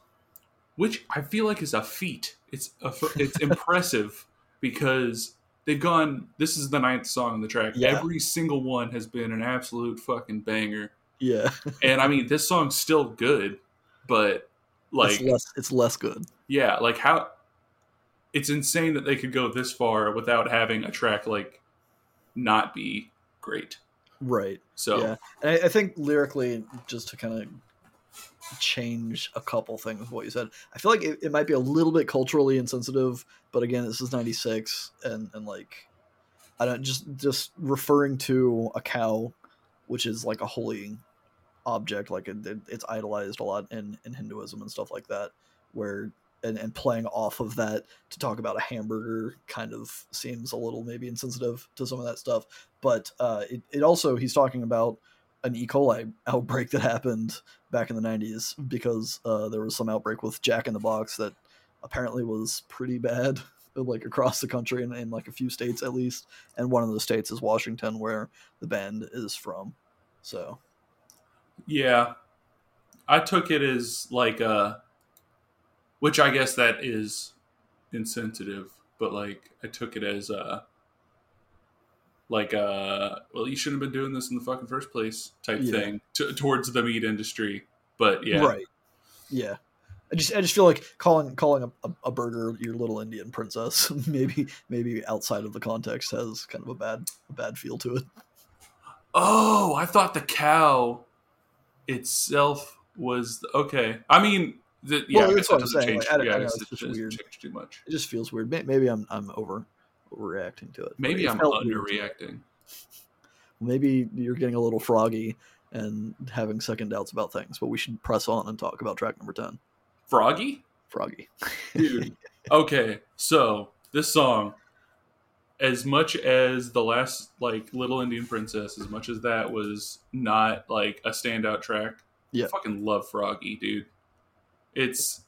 which I feel like is a feat. It's a, it's impressive because they've gone. This is the ninth song on the track. Yeah. Every single one has been an absolute fucking banger. Yeah, and I mean this song's still good, but like it's less, it's less good. Yeah, like how it's insane that they could go this far without having a track like not be great. Right. So yeah, I, I think lyrically, just to kind of change a couple things of what you said. I feel like it, it might be a little bit culturally insensitive, but again, this is '96, and and like I don't just just referring to a cow, which is like a holy object, like it, it, it's idolized a lot in in Hinduism and stuff like that, where and, and playing off of that to talk about a hamburger kind of seems a little maybe insensitive to some of that stuff. But uh, it, it also he's talking about an E. coli outbreak that happened back in the 90s because uh, there was some outbreak with Jack in the Box that apparently was pretty bad like across the country in, in like a few states at least, and one of those states is Washington, where the band is from. So Yeah. I took it as like uh which I guess that is insensitive, but like I took it as uh like uh well you shouldn't have been doing this in the fucking first place type Yeah. thing t- towards the meat industry. But yeah. right, yeah. I just I just feel like calling calling a, a, a burger your little Indian princess maybe maybe outside of the context has kind of a bad a bad feel to it. Oh, I thought the cow itself was okay. I mean, the, yeah, Well, that's what it I'm doesn't saying, change. like, I yeah, I know, guess it's just weird. change too much. It just feels weird. Maybe I'm I'm over overreacting to it. Maybe it I'm felt weird to me. underreacting. Maybe you're getting a little froggy and having second doubts about things, but we should press on and talk about track number 10. Froggy? Froggy. Dude. okay, so this song, as much as the last like Little Indian Princess, as much as that was not like a standout track, Yeah. I fucking love Froggy, dude. It's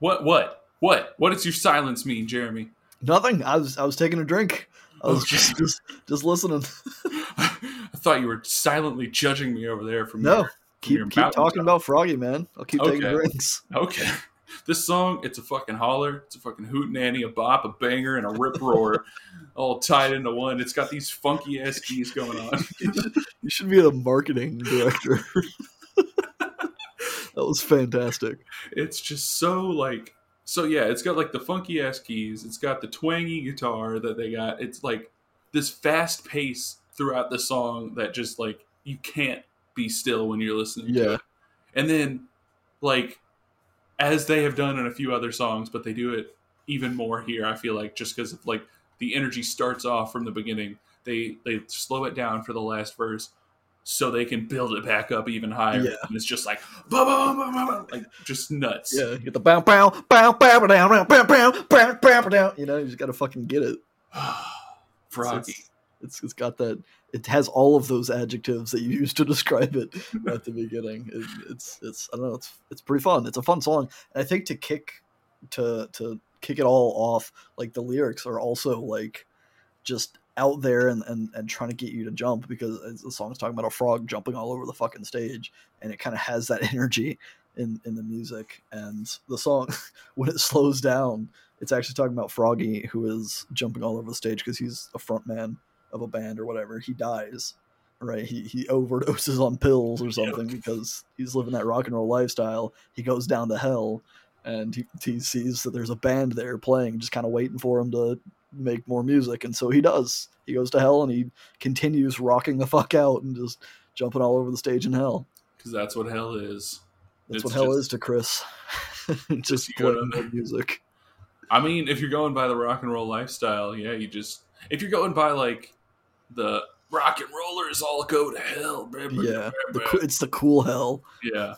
what what what what does your silence mean, Jeremy? Nothing. I was I was taking a drink. I was Okay. just, just just listening. I thought you were silently judging me over there from No. your, Keep keep talking about Froggy, man. I'll keep taking drinks. Okay. This song, it's a fucking holler, it's a fucking hoot nanny, a bop, a banger, and a rip roar, all tied into one. It's got these funky ass keys going on. You should be the marketing director. That was fantastic. It's just so like so yeah, it's got like the funky ass keys, it's got the twangy guitar that they got. It's like this fast pace throughout the song that just like you can't be still when you're listening to Yeah. it. And then like as they have done in a few other songs, but they do it even more here, I feel like just because of like the energy starts off from the beginning. They they slow it down for the last verse so they can build it back up even higher. Yeah. And it's just like bah, bah, bah, like just nuts. Yeah, you get the bow bow bow bow down bow bow bow bow bow down. You know, you just gotta fucking get it. Froggy. It's, it's it's got that. It has all of those adjectives that you used to describe it at the beginning. It, it's it's I don't know. It's it's pretty fun. It's a fun song, and I think to kick to to kick it all off, like the lyrics are also like just out there and, and, and trying to get you to jump because the song's talking about a frog jumping all over the fucking stage and it kind of has that energy in, in the music. And the song when it slows down it's actually talking about froggy who is jumping all over the stage because he's a front man of a band or whatever. He dies right? He, he overdoses on pills or something because he's living that rock and roll lifestyle. He goes down to hell and he, he sees that there's a band there playing just kind of waiting for him to make more music and so he does he goes to hell and he continues rocking the fuck out and just jumping all over the stage in hell Because that's what hell is. that's It's what hell just- is to chris just playing good music I mean, if you're going by the rock and roll lifestyle, yeah, you just if you're going by like the rock and rollers all go to hell, blah, blah, yeah blah, it's the cool hell Yeah,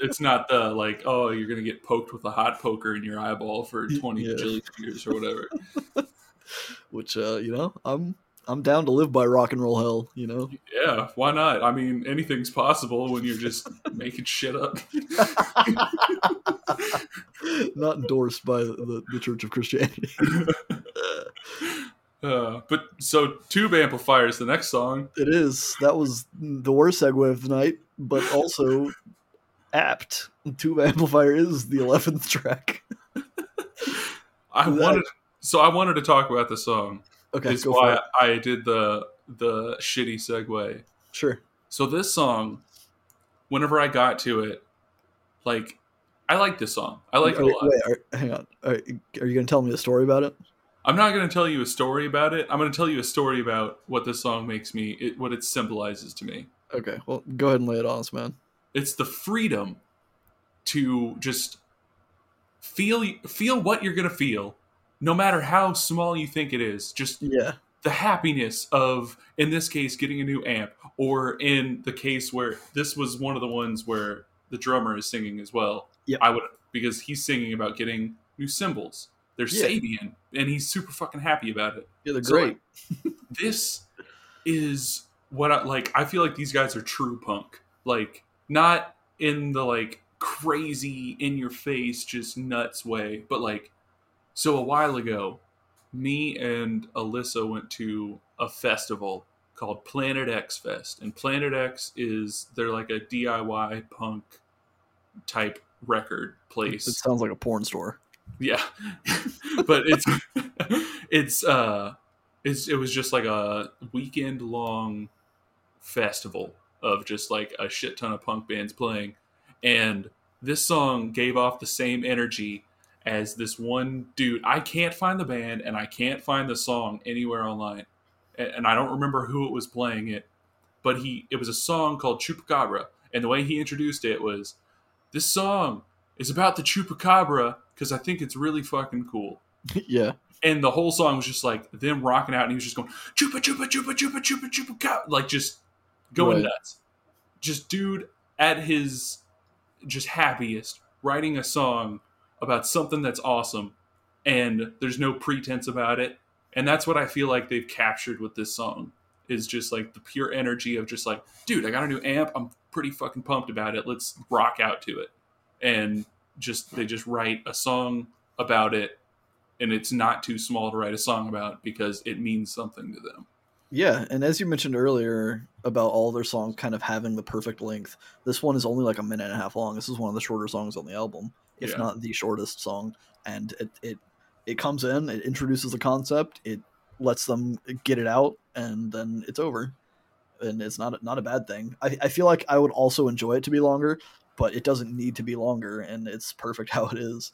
it's not the like, oh, you're gonna get poked with a hot poker in your eyeball for twenty Yeah. years or whatever. which uh you know i'm i'm down to live by rock and roll hell you know Yeah, why not? I mean, anything's possible when you're just making shit up. not endorsed by the, the church of christianity Uh, but so tube amplifiers, the next song. it is that was the worst segue of the night but also apt tube amplifier is the 11th track I That- wanted, so I wanted to talk about the song. okay is go for why I did the the shitty segue. sure So this song, whenever I got to it, like I like this song. I like it a lot. wait, are, hang on are, are you gonna tell me a story about it I'm not going to tell you a story about it. I'm going to tell you a story about what this song makes me, it, what it symbolizes to me. okay well go ahead and lay it on us man It's the freedom to just feel feel what you're going to feel, no matter how small you think it is. Just yeah the happiness of in this case getting a new amp or in the case where this was one of the ones where the drummer is singing as well Yep. i would because he's singing about getting new cymbals they're Yeah. Sabian and he's super fucking happy about it yeah they're So, great this is what I like. I feel like these guys are true punk. Like, not in the like crazy, in your face, just nuts way, but like So a while ago, me and Alyssa went to a festival called Planet X Fest, and Planet X is they're like a DIY punk type record place. It sounds like a porn store. Yeah, but it's it's uh it's it was just like a weekend long festival of just like a shit ton of punk bands playing, and this song gave off the same energy as this one dude. I can't find the band and I can't find the song anywhere online, and I don't remember who it was playing it, but he it was a song called Chupacabra, and the way he introduced it was, "This song is about the Chupacabra because I think it's really fucking cool." yeah. And the whole song was just like them rocking out, and he was just going chupa chupa chupa chupa chupa chupa cow, like just going Right. nuts. Just dude at his just happiest, writing a song about something that's awesome, and there's no pretense about it. And that's what I feel like they've captured with this song is just like the pure energy of just like, dude, I got a new amp. I'm pretty fucking pumped about it. Let's rock out to it. And just they just write a song about it and it's not too small to write a song about because it means something to them. Yeah, and as you mentioned earlier about all their songs kind of having the perfect length, this one is only like a minute and a half long. This is one of the shorter songs on the album, if Yeah. not the shortest song. And it it it comes in, it introduces the concept, it lets them get it out, and then it's over. And it's not not a bad thing. I, I feel like I would also enjoy it to be longer, but it doesn't need to be longer, and it's perfect how it is.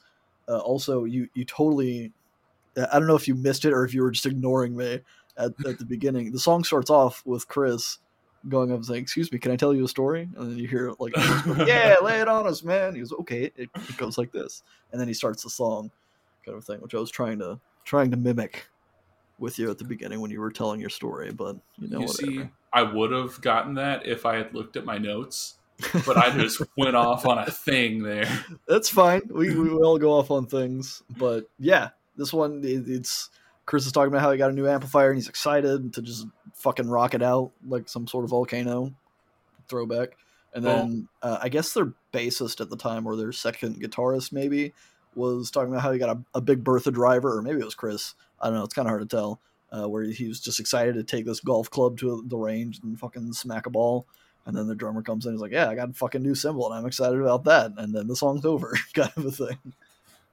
Uh, also, you you totally, I don't know if you missed it or if you were just ignoring me at, at the beginning. The song starts off with Chris going up and saying, "Excuse me, can I tell you a story?" And then you hear like, "Yeah, lay it on us, man." He goes, "Okay." It, it goes like this, and then he starts the song, kind of thing, which I was trying to trying to mimic with you at the beginning when you were telling your story, but you know you whatever. see, I would have gotten that if I had looked at my notes, but I just went off on a thing there. That's fine. We we all go off on things, but yeah, this one it, it's Chris is talking about how he got a new amplifier and he's excited to just fucking rock it out like some sort of volcano throwback. And then uh, I guess their bassist at the time or their second guitarist maybe was talking about how he got a, a Big Bertha driver or maybe it was Chris. I don't know. It's kind of hard to tell. Uh, where he was just excited to take this golf club to the range and fucking smack a ball. And then the drummer comes in. He's like, "Yeah, I got a fucking new cymbal, and I'm excited about that." And then the song's over, kind of a thing.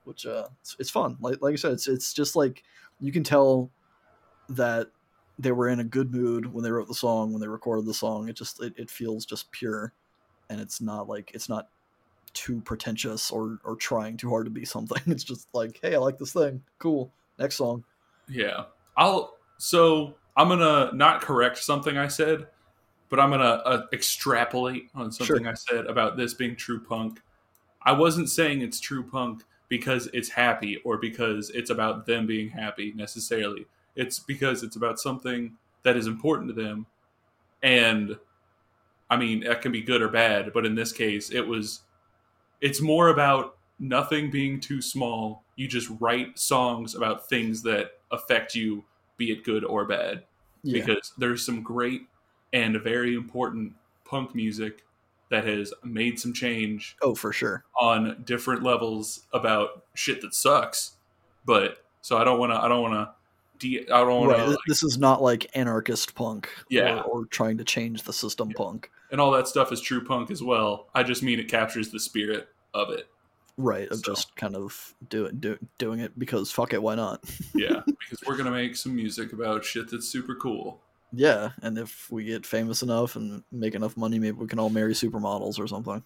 Which uh, it's, it's fun. Like like I said, it's it's just like you can tell that they were in a good mood when they wrote the song, when they recorded the song. It just it, it feels just pure, and it's not like it's not too pretentious or or trying too hard to be something. It's just like, hey, I like this thing. Cool. Next song. Yeah. I'll so I'm gonna not correct something I said, but I'm gonna uh, extrapolate on something Sure. I said about this being true punk. I wasn't saying it's true punk because it's happy or because it's about them being happy necessarily. It's because it's about something that is important to them. And I mean, that can be good or bad, but in this case, it was it's more about nothing being too small. You just write songs about things that affect you, be it good or bad. Yeah. Because there's some great and very important punk music that has made some change oh, for sure. on different levels about shit that sucks. But so I don't want to. I don't want to. De- I don't want Right. to. th- this is not like anarchist punk. Yeah. Or, or trying to change the system Yeah. punk. and all that stuff is true punk as well. I just mean it captures the spirit of it. Right. Of So- just kind of do it, do, doing it because fuck it, why not? Yeah, because we're gonna make some music about shit that's super cool. Yeah. And if we get famous enough and make enough money, maybe we can all marry supermodels or something.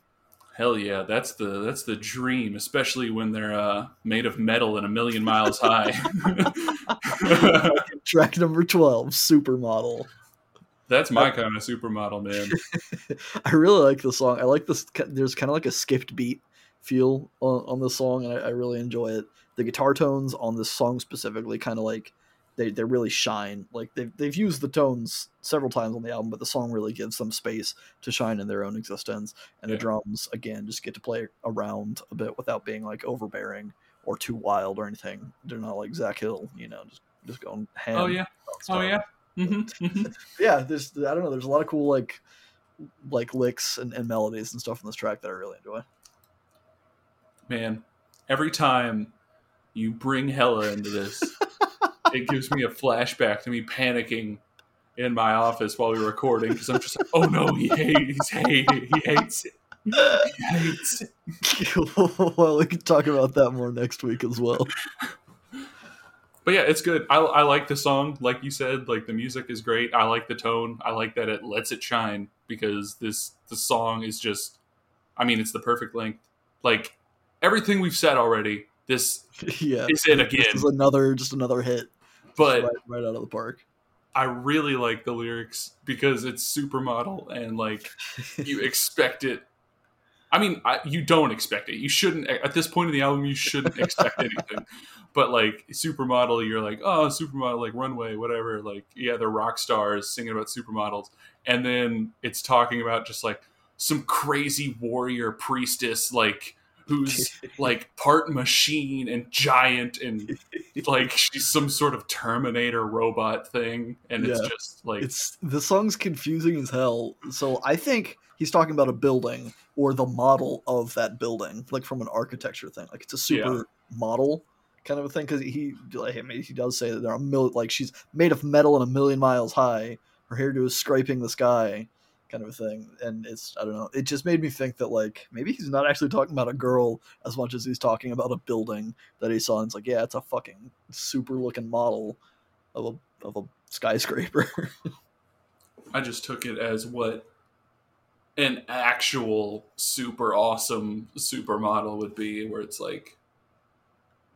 Hell yeah, that's the that's the dream, especially when they're uh, made of metal and a million miles high. Track number 12, supermodel. that's my kind of supermodel, man. I really like the song. I like this. There's kind of like a skipped beat feel on, on this song, and I, I really enjoy it. The guitar tones on this song specifically, kind of like they, they really shine. Like they've they've used the tones several times on the album, but the song really gives them space to shine in their own existence. And Yeah. the drums again just get to play around a bit without being like overbearing or too wild or anything. They're not like Zach Hill, you know, just just going ham. Oh yeah, oh yeah. hmm hmm yeah there's i don't know there's a lot of cool like like licks and, and melodies and stuff on this track that i really enjoy Man, every time you bring Hella into this. It gives me a flashback to me panicking in my office while we were recording because I'm just like, oh no, he hates, he hates he hates it, he hates it. well, we can talk about that more next week as well. But yeah, it's good. I, I like the song, like you said. Like the music is great. I like the tone. I like that it lets it shine because this the song is just. I mean, it's the perfect length. Like everything we've said already, this yeah, is it again. This is another just another hit, but right, right out of the park. I really like the lyrics because it's supermodel and like you expect it. I mean, I, you don't expect it. You shouldn't at this point in the album. You shouldn't expect anything. But like supermodel, you're like, oh, supermodel, like runway, whatever. Like, yeah, they're rock stars singing about supermodels, and then it's talking about just like some crazy warrior priestess, like who's like part machine and giant and like she's some sort of terminator robot thing and it's just like It's the song's confusing as hell. So I think he's talking about a building or the model of that building, like from an architecture thing. Like it's a super model kind of a thing because he like I mean, he does say that they're a mil- like she's made of metal and a million miles high. Her hairdo is scraping the sky, kind of a thing. And it's I don't know. It just made me think that like maybe he's not actually talking about a girl as much as he's talking about a building that he saw. And it's like yeah, it's a fucking super looking model of a of a skyscraper. I just took it as what an actual super awesome supermodel would be where it's like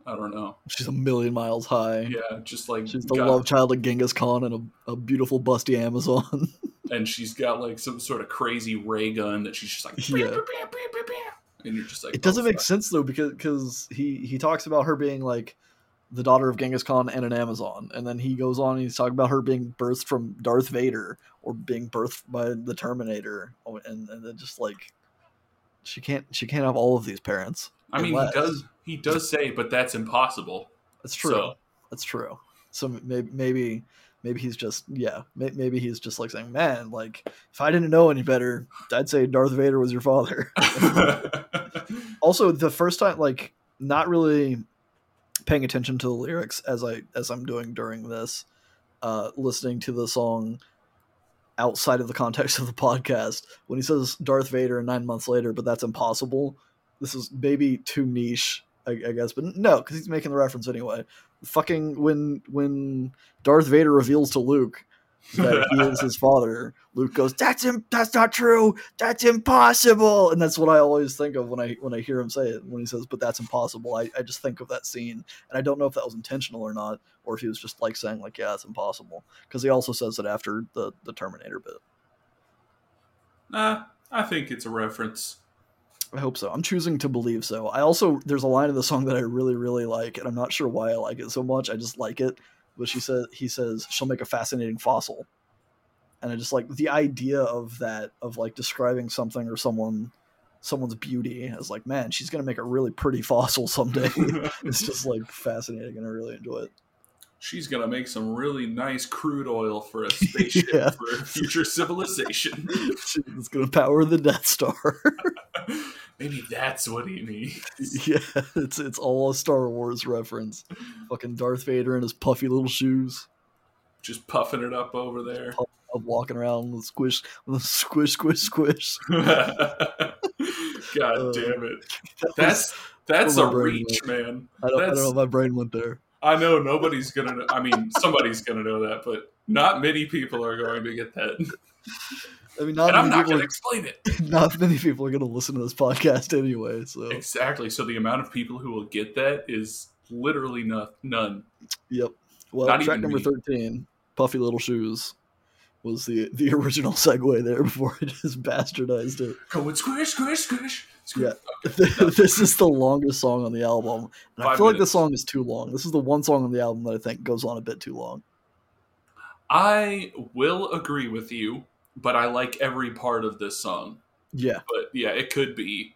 I don't know. She's a million miles high. Yeah, just like She's the got- love child of Genghis Khan and a, a beautiful busty Amazon. and she's got like some sort of crazy ray gun that she's just like Yeah. "Bam, bam, bam, bam, bam," and you're just like it doesn't oh, make sense though because because he he talks about her being like the daughter of Genghis Khan and an Amazon, and then he goes on and he's talking about her being birthed from Darth Vader or being birthed by the Terminator, Oh, and and then just like she can't she can't have all of these parents. I mean, Unless- he does he does say, but that's impossible. That's true. So- That's true. So maybe maybe maybe he's just yeah may- maybe he's just like saying man like if I didn't know any better I'd say Darth Vader was your father. also the first time like not really paying attention to the lyrics as i as i'm doing during this uh listening to the song outside of the context of the podcast when he says darth vader nine months later but that's impossible this is maybe too niche i, I guess but no because he's making the reference anyway fucking when when darth vader reveals to luke that he is his father luke goes that's him that's not true. That's impossible. And that's what i always think of when i when i hear him say it when he says but that's impossible. I, I just think of that scene and i don't know if that was intentional or not or if he was just like saying like yeah it's impossible. Because he also says it after the the terminator bit. Nah, I think it's a reference. I hope so. I'm choosing to believe so. I also there's a line of the song that i really really like and i'm not sure why i like it so much. I just like it. But she says he says she'll make a fascinating fossil. And i just like the idea of that of like describing something or someone someone's beauty as like man she's gonna make a really pretty fossil someday. It's just like fascinating and i really enjoy it She's gonna make some really nice crude oil for a spaceship Yeah. for a future civilization. it's gonna power the death star Maybe that's what he means. yeah it's it's all a star wars reference fucking darth vader in his puffy little shoes Just puffing it up over there. of walking around with squish with squish squish squish God Uh, damn it. That That's that's a reach, man. I don't, I don't That's know. My brain went there. I know nobody's gonna. Know, I mean, somebody's gonna know that, but not many people are going to get that. I mean, not And I'm not people. gonna explain it not many people are going to listen to this podcast anyway. So, exactly. So the amount of people who will get that is literally no, none. yep. Well, Not track number me. thirteen, "Puffy Little Shoes," was the the original segue there before I just bastardized it. Going squish, squish, squish. squish. Yeah. this is the longest song on the album, and I feel like minutes. this song is too long. This is the one song on the album that I think goes on a bit too long. I will agree with you, but I like every part of this song. Yeah, But yeah, it could be.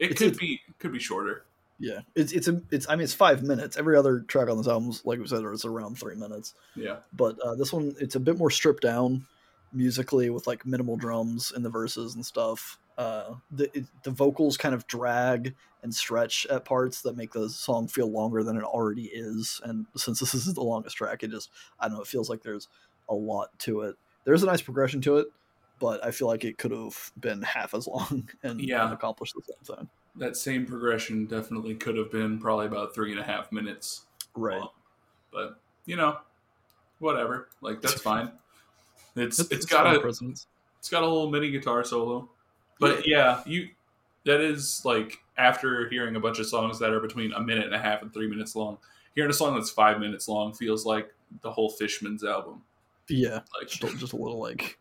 It It's- could it's- be. Could be shorter. Yeah. It's it's a, it's. I mean, it's five minutes. Every other track on this album, is, like we said, is around three minutes. Yeah. but uh, this one it's a bit more stripped down musically with like minimal drums in the verses and stuff uh, the it, the vocals kind of drag and stretch at parts that make the song feel longer than it already is. And since this is the longest track, it just I don't know. It feels like there's a lot to it. There's a nice progression to it, but I feel like it could have been half as long and, Yeah. and accomplished the same thing. That same progression definitely could have been probably about three and a half minutes. Right. long. But you know, whatever. Like that's fine. It's It's, it's got a presence. it's got a little mini guitar solo. But yeah, you that is like after hearing a bunch of songs that are between a minute and a half and three minutes long, hearing a song that's five minutes long feels like the whole Fishman's album. Yeah, Like just a, little like, li-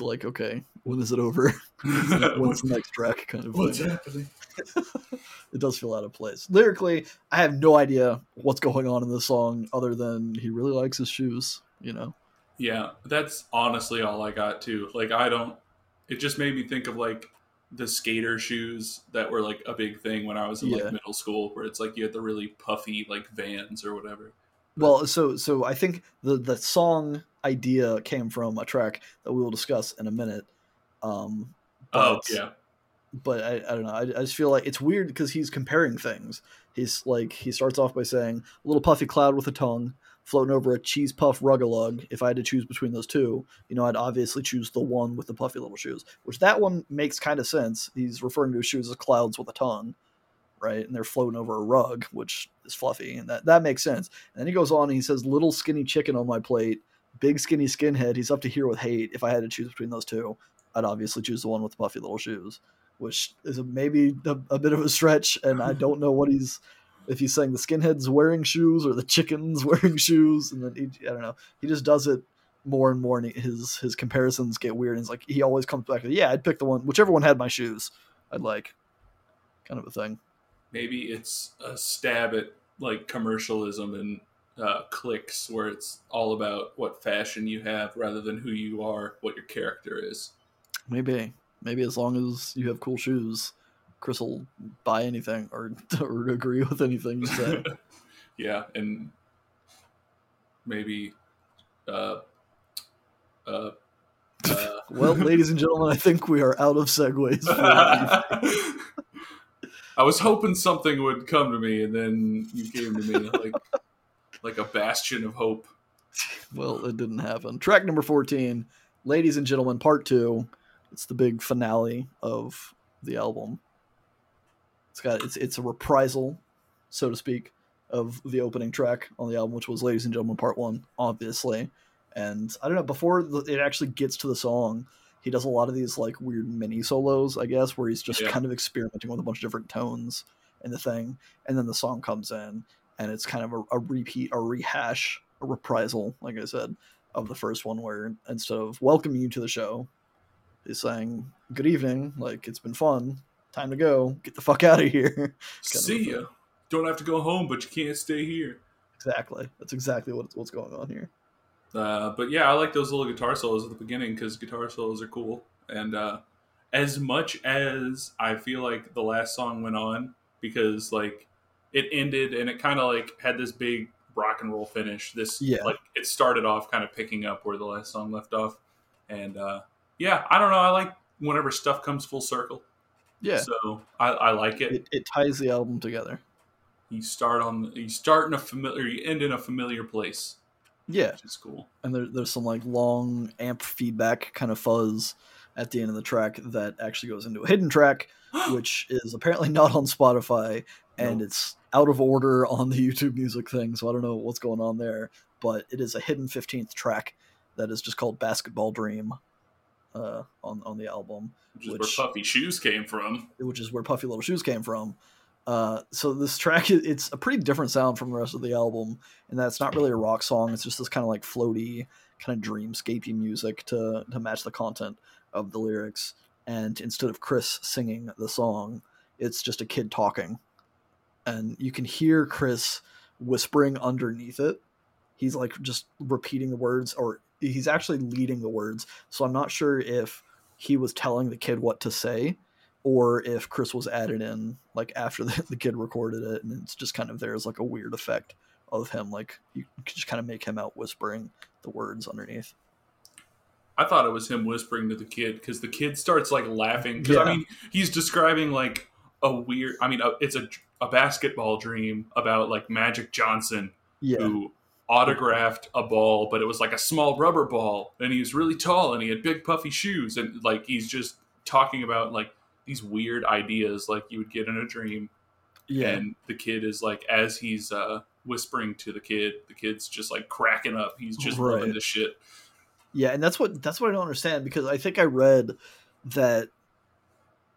like okay, when is it over? When's the next track? Kind of what's thing. happening? it does feel out of place. Lyrically, I have no idea what's going on in this song other than he really likes his shoes. You know, Yeah, that's honestly all I got too. Like I don't it just made me think of like the skater shoes that were like a big thing when I was in Yeah. like middle school where it's like you had the really puffy like vans or whatever. Well, so so I think the the song idea came from a track that we will discuss in a minute. Um, Oh, but- yeah. but I, I don't know. I, I just feel like it's weird because he's comparing things. He's like he starts off by saying a little puffy cloud with a tongue floating over a cheese puff rugalug. If I had to choose between those two, you know, I'd obviously choose the one with the puffy little shoes. Which that one makes kind of sense. He's referring to his shoes as clouds with a tongue, right? And they're floating over a rug, which is fluffy, and that that makes sense. And then he goes on and he says, "Little skinny chicken on my plate." Big skinny skinhead, he's up to here with hate. If I had to choose between those two, I'd obviously choose the one with the puffy little shoes which is a, maybe a, a bit of a stretch, and I don't know what he's if he's saying the skinhead's wearing shoes or the chicken's wearing shoes, and then he, I don't know. He just does it more and more, and his his comparisons get weird. And it's like he always comes back to, yeah, I'd pick the one, whichever one had my shoes, I'd like, kind of a thing. Maybe it's a stab at like commercialism and uh, clicks where it's all about what fashion you have rather than who you are, what your character is. Maybe maybe as long as you have cool shoes, Chris will buy anything or or agree with anything you say. yeah, and maybe uh uh uh well, ladies and gentlemen, I think we are out of segues. I was hoping something would come to me, and then you came to me like like a bastion of hope. Well, it didn't happen. Track number 14, ladies and gentlemen, part two. It's the big finale of the album. It's got it's it's a reprisal, so to speak, of the opening track on the album, which was "Ladies and Gentlemen" Part One, obviously. And I don't know before the- it actually gets to the song, he does a lot of these like weird mini solos, I guess, where he's just Yeah. kind of experimenting with a bunch of different tones in the thing, and then the song comes in, and it's kind of a, a repeat, a rehash, a reprisal, like I said, of the first one, where instead of welcoming you to the show, he's saying good evening, like it's been fun, time to go, get the fuck out of here. Kind See ya. Don't have to go home, but you can't stay here. exactly, that's exactly what, what's going on here. Uh, but yeah, I like those little guitar solos at the beginning because guitar solos are cool. And uh, as much as I feel like the last song went on because like it ended and it kind of like had this big rock and roll finish. This Yeah. like it started off kind of picking up where the last song left off. And uh, yeah, I don't know. I like whenever stuff comes full circle. Yeah, So I, I like it. it, it ties the album together. You start on you start in a familiar, you end in a familiar place, Yeah, which is cool. and there, there's some like long amp feedback kind of fuzz at the end of the track that actually goes into a hidden track which is apparently not on spotify and it's out of order on the youtube music thing so i don't know what's going on there but it is a hidden 15th track that is just called basketball dream uh, on, on the album which is Which- where Puffy Shoes came from. which is where Puffy Little Shoes came from. Uh, so this track, it's a pretty different sound from the rest of the album, and that's not really a rock song. It's just this kind of like floaty, kind of dreamscapey music to to match the content of the lyrics. And instead of Chris singing the song, it's just a kid talking, and you can hear Chris whispering underneath it. He's like just repeating the words, or he's actually leading the words. So I'm not sure if he was telling the kid what to say or if Chris was added in like after the, the kid recorded it and it's just kind of there's like a weird effect of him like you can just kind of make him out whispering the words underneath. I thought it was him whispering to the kid because the kid starts like laughing because Yeah. I mean he's describing like a weird. I mean, a, it's a a basketball dream about like Magic Johnson Yeah. who autographed a ball, but it was like a small rubber ball, and he was really tall and he had big puffy shoes, and like he's just talking about like these weird ideas like you would get in a dream, Yeah. and the kid is like as he's uh whispering to the kid, the kid's just like cracking up. He's just loving Right. this shit. Yeah, and that's what that's what I don't understand because I think I read that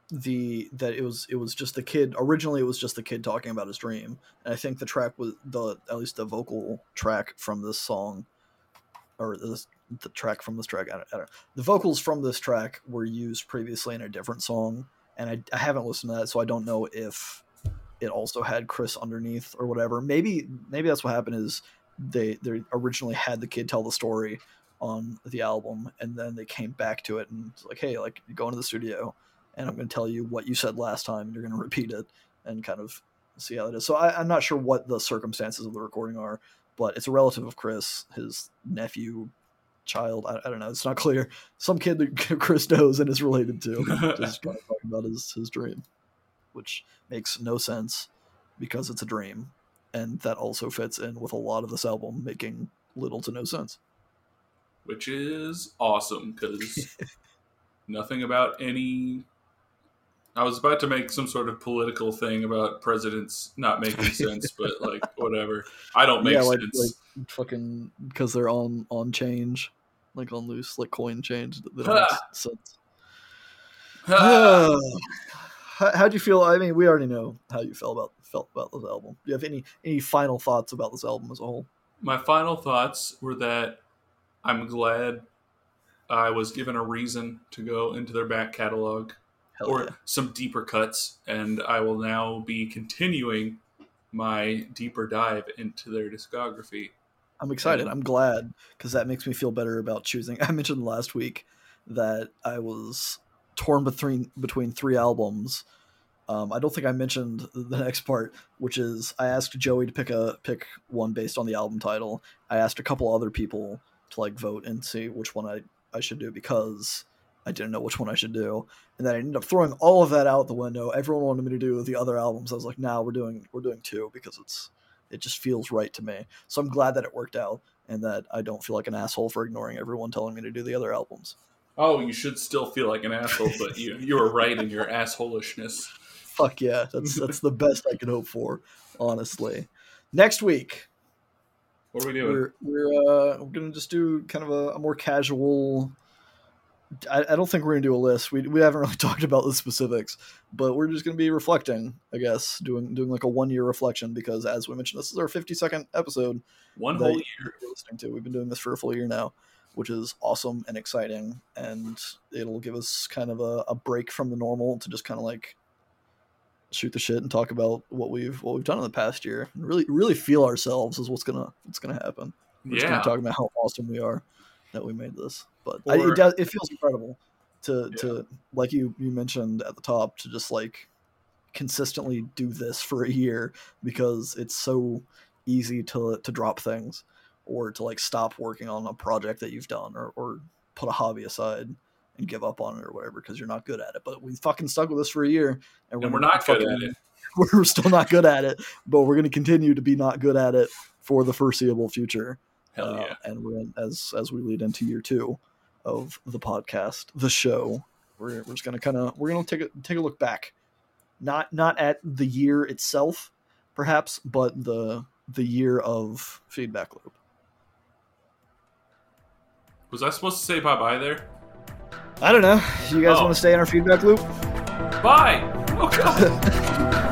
the that it was it was just the kid originally it was just the kid talking about his dream and I think the track was the at least the vocal track from this song or this the track from this track I don't, I don't the vocals from this track were used previously in a different song and I, I haven't listened to that so I don't know if it also had Chris underneath or whatever. Maybe maybe that's what happened is they they originally had the kid tell the story on the album and then they came back to it and it's like hey like go into the studio and i'm going to tell you what you said last time and you're going to repeat it and kind of see how it is. So I, i'm not sure what the circumstances of the recording are but it's a relative of chris his nephew child. I, I don't know. It's not clear. Some kid that chris knows and is related to just talking about his, his dream which makes no sense because it's a dream. And that also fits in with a lot of this album making little to no sense. Which is awesome because nothing about any. I was about to make some sort of political thing about presidents not making sense, but like whatever. I don't make yeah, like, sense. like fucking because they're on on change, like on loose, like coin change. That, Ha! sense. How, how'd you feel? I mean, we already know how you felt about felt about this album. Do you have any any final thoughts about this album as a whole? My final thoughts were that I'm glad I was given a reason to go into their back catalog Hell or yeah. some deeper cuts, and I will now be continuing my deeper dive into their discography. I'm excited. I'm glad because that makes me feel better about choosing. I mentioned last week that I was torn between between three albums. Um, I don't think I mentioned the next part, which is I asked Joey to pick a pick one based on the album title. I asked a couple other people to like vote and see which one I, I should do because I didn't know which one I should do. And then I ended up throwing all of that out the window. Everyone wanted me to do the other albums. I was like, nah, we're doing we're doing two because it's it just feels right to me. So I'm glad that it worked out and that I don't feel like an asshole for ignoring everyone telling me to do the other albums. Oh, you should still feel like an asshole, but you you were right in your assholishness. Fuck yeah, that's that's the best I could hope for, honestly. Next week, What are we doing? we're we're uh, we're gonna just do kind of a, a more casual. I, I don't think we're gonna do a list. We, we haven't really talked about the specifics, but we're just gonna be reflecting, I guess, doing doing like a one year reflection because as we mentioned, this is our fifty second episode One whole year. listening to. We've been doing this for a full year now, which is awesome and exciting, and it'll give us kind of a, a break from the normal to just kind of like shoot the shit and talk about what we've what we've done in the past year and really really feel ourselves is what's gonna what's gonna happen. We're just Yeah. gonna talk about how awesome we are that we made this, but I, it does it feels incredible to to like you you mentioned at the top to just like consistently do this for a year because it's so easy to to drop things or to like stop working on a project that you've done or, or put a hobby aside and give up on it or whatever because you're not good at it. But we fucking stuck with this for a year And we're not good at it. We're still not good at it, but we're going to continue to be not good at it for the foreseeable future. Hell Uh, and we're in, as as we lead into year two of the podcast, the show. We're, we're just gonna kind of we're gonna take a take a look back, not not at the year itself, perhaps, but the the year of feedback loop. Was I supposed to say bye bye there? I don't know. You guys Oh. want to stay in our feedback loop? Bye! Oh, God.